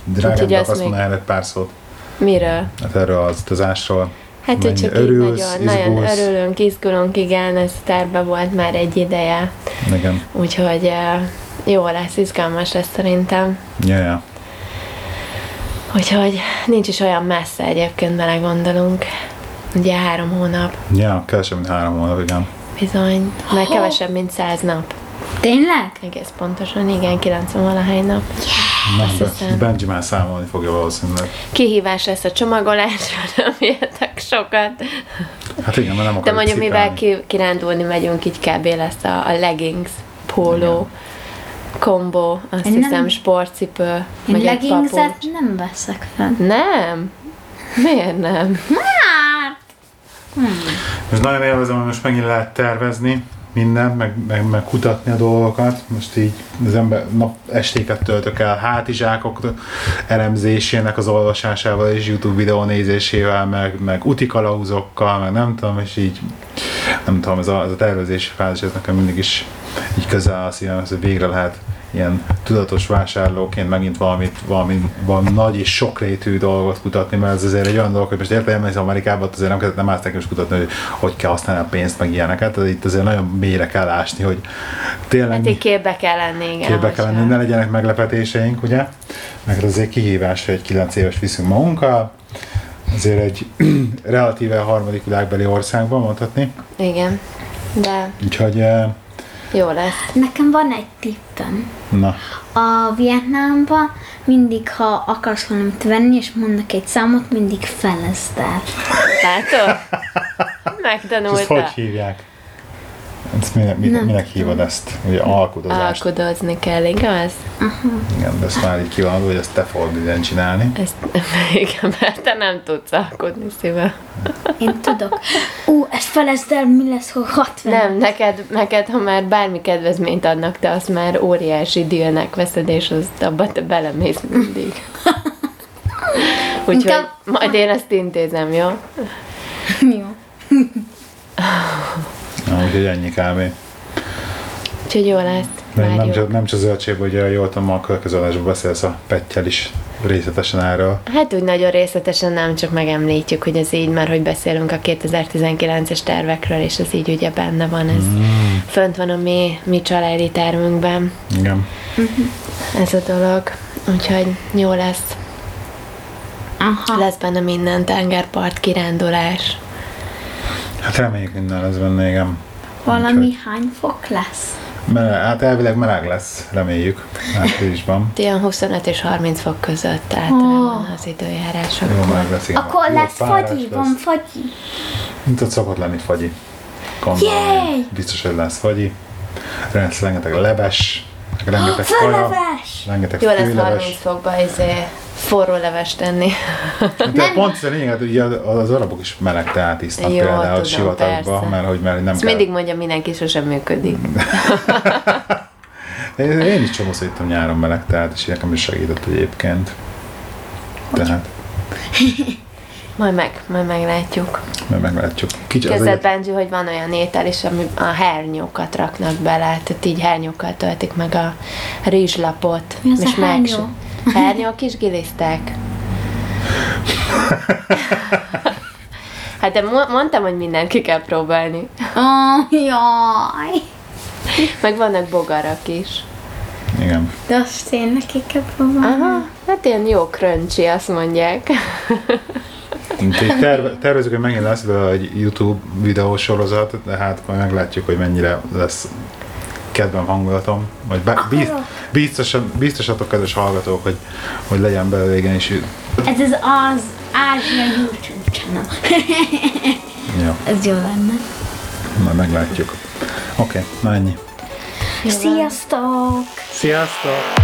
Drágám, de azt még- egy pár szót? Miről? Hát erről az utazásról. Hát, hogy csak így örülsz, nagyon, nagyon izgulsz? örülünk, izgulunk, igen, ez terve volt már egy ideje. Igen. Úgyhogy eh, jó lesz, izgalmas lesz szerintem. Ja, ja. Úgyhogy nincs is olyan messze egyébként bele gondolunk. Ugye három hónap, Ja, kevesebb, mint három hónap, igen. bizony, mert kevesebb, mint száz nap. Tényleg? Egész pontosan, igen, 90 valahány nap. Na, Azt Be- hiszem. Benji már számolni fogja valószínűleg. Kihívás lesz a csomagolásra, nem jöttek sokat. Hát igen, mert nem De akarjuk mondjuk, mivel cipelni. ki, kirándulni megyünk, így kb. lesz a, a leggings, póló, kombó, azt Én nem- hiszem sportcipő, Én vagy egy papucs. nem veszek fel. Nem? Miért nem? Hát, Most nagyon élvezem, hogy most megint lehet tervezni mindent, meg, meg, meg kutatni a dolgokat. Most így az ember nap estéket töltök el hátizsákok elemzésének az olvasásával és YouTube videó nézésével, meg, meg utikalauzokkal, meg nem tudom, és így nem tudom, ez a, ez a tervezési fázis, ez nekem mindig is így közel a szívem, hogy végre lehet ilyen tudatos vásárlóként megint valamit, valami, valami nagy és sokrétű dolgot kutatni, mert ez azért egy olyan dolog, hogy most értem, hogy Amerikában azért nem, nem állsz is kutatni, hogy hogy kell használni a pénzt, meg ilyeneket, tehát itt azért nagyon mélyre kell ásni, hogy tényleg Hát így képbe kell lenni, igen. képbe kell lenni, ne legyenek meglepetéseink, ugye? Meg azért kihívás, hogy egy 9 éves viszünk magunkkal, azért egy relatíve harmadik világbeli országban mondhatni, Igen, de úgyhogy eh, jó lesz. Nekem van egy tippem. na, A Vietnámban mindig, ha akarsz valamit venni, és mondnak egy számot, mindig felezd el. Látod? és ezt Megtanulta. hogy hívják? Ezt minek, minek, minek hívod ezt? Ugye alkudozást. Alkudozni kell, igaz? Igen, de ezt már így kiváló, hogy ezt te fogod ilyen csinálni. Ezt, igen, mert te nem tudsz alkudni szíve. Én tudok. Ú, ezt felezd el, mi lesz, ha 60. Nem, neked, neked, ha már bármi kedvezményt adnak, te azt már óriási dílnek veszed, és azt abba te belemész mindig. Úgyhogy Inkább- majd én ezt intézem, jó? Jó. Na, úgyhogy ennyi kb. Úgyhogy jó lesz. De nem Várjuk. csak, nem csak zöldség, hogy jól tudom, a következő adásban beszélsz a pettyel is részletesen erről. Hát úgy nagyon részletesen nem, csak megemlítjük, hogy ez így, mert hogy beszélünk a 2019-es tervekről, és ez így ugye benne van, ez mm. fönt van a mi, mi családi tervünkben, Igen. ez a dolog. Úgyhogy jó lesz. Aha. Lesz benne minden tengerpart, kirándulás. Hát reméljük minden lesz benne, igen. Valami Úgyhogy- hány fok lesz? Meleg, hát elvileg meleg lesz, reméljük. Áprilisban. Ilyen 25 és 30 fok között általában az időjárás. Jó meleg lesz, igen. Akkor Jó lesz fagyi, lesz. van fagyi. Mint ott szokott lenni fagyi. Gondolom, Yay! biztos, hogy lesz fagyi. Lesz rengeteg leves, meg rengeteg kaja, rengeteg Jó lesz 30 főleves. fokba izé, forró levest tenni. De pont ez a lényeg, hogy ugye az arabok is meleg teát isznak Jó, például tudom, sivatagba, persze. mert hogy mert nem Ezt kell. mindig mondja mindenki, sosem működik. Én, én is csomószor ittam nyáron meleg teát, és nekem is segített egyébként. Tehát, Majd meg, majd meglátjuk. mert meglátjuk. Kicsi, Kezdett Benji, hogy van olyan étel is, ami a hernyókat raknak bele, tehát így hernyókkal töltik meg a rizslapot. Mi az a meg- hernyó? Hernyó kis gilisztek. Hát de mo- mondtam, hogy mindenki kell próbálni. Oh, jaj. Meg vannak bogarak is. igen. De azt tényleg ki kell próbálni. Aha, hát ilyen jó crunchy, azt mondják. Úgyhogy terve, tervezünk, hogy megint lesz belőle egy YouTube videósorozat, de hát majd meglátjuk, hogy mennyire lesz kedvem hangulatom, vagy be, biz, biztosan, biztosatok, kedves hallgatók, hogy, hogy legyen belőle igenis. Ez az az Ázsia YouTube channel. Ja, Ez jó lenne. majd meglátjuk. Oké, okay, na ennyi. Sziasztok! Sziasztok!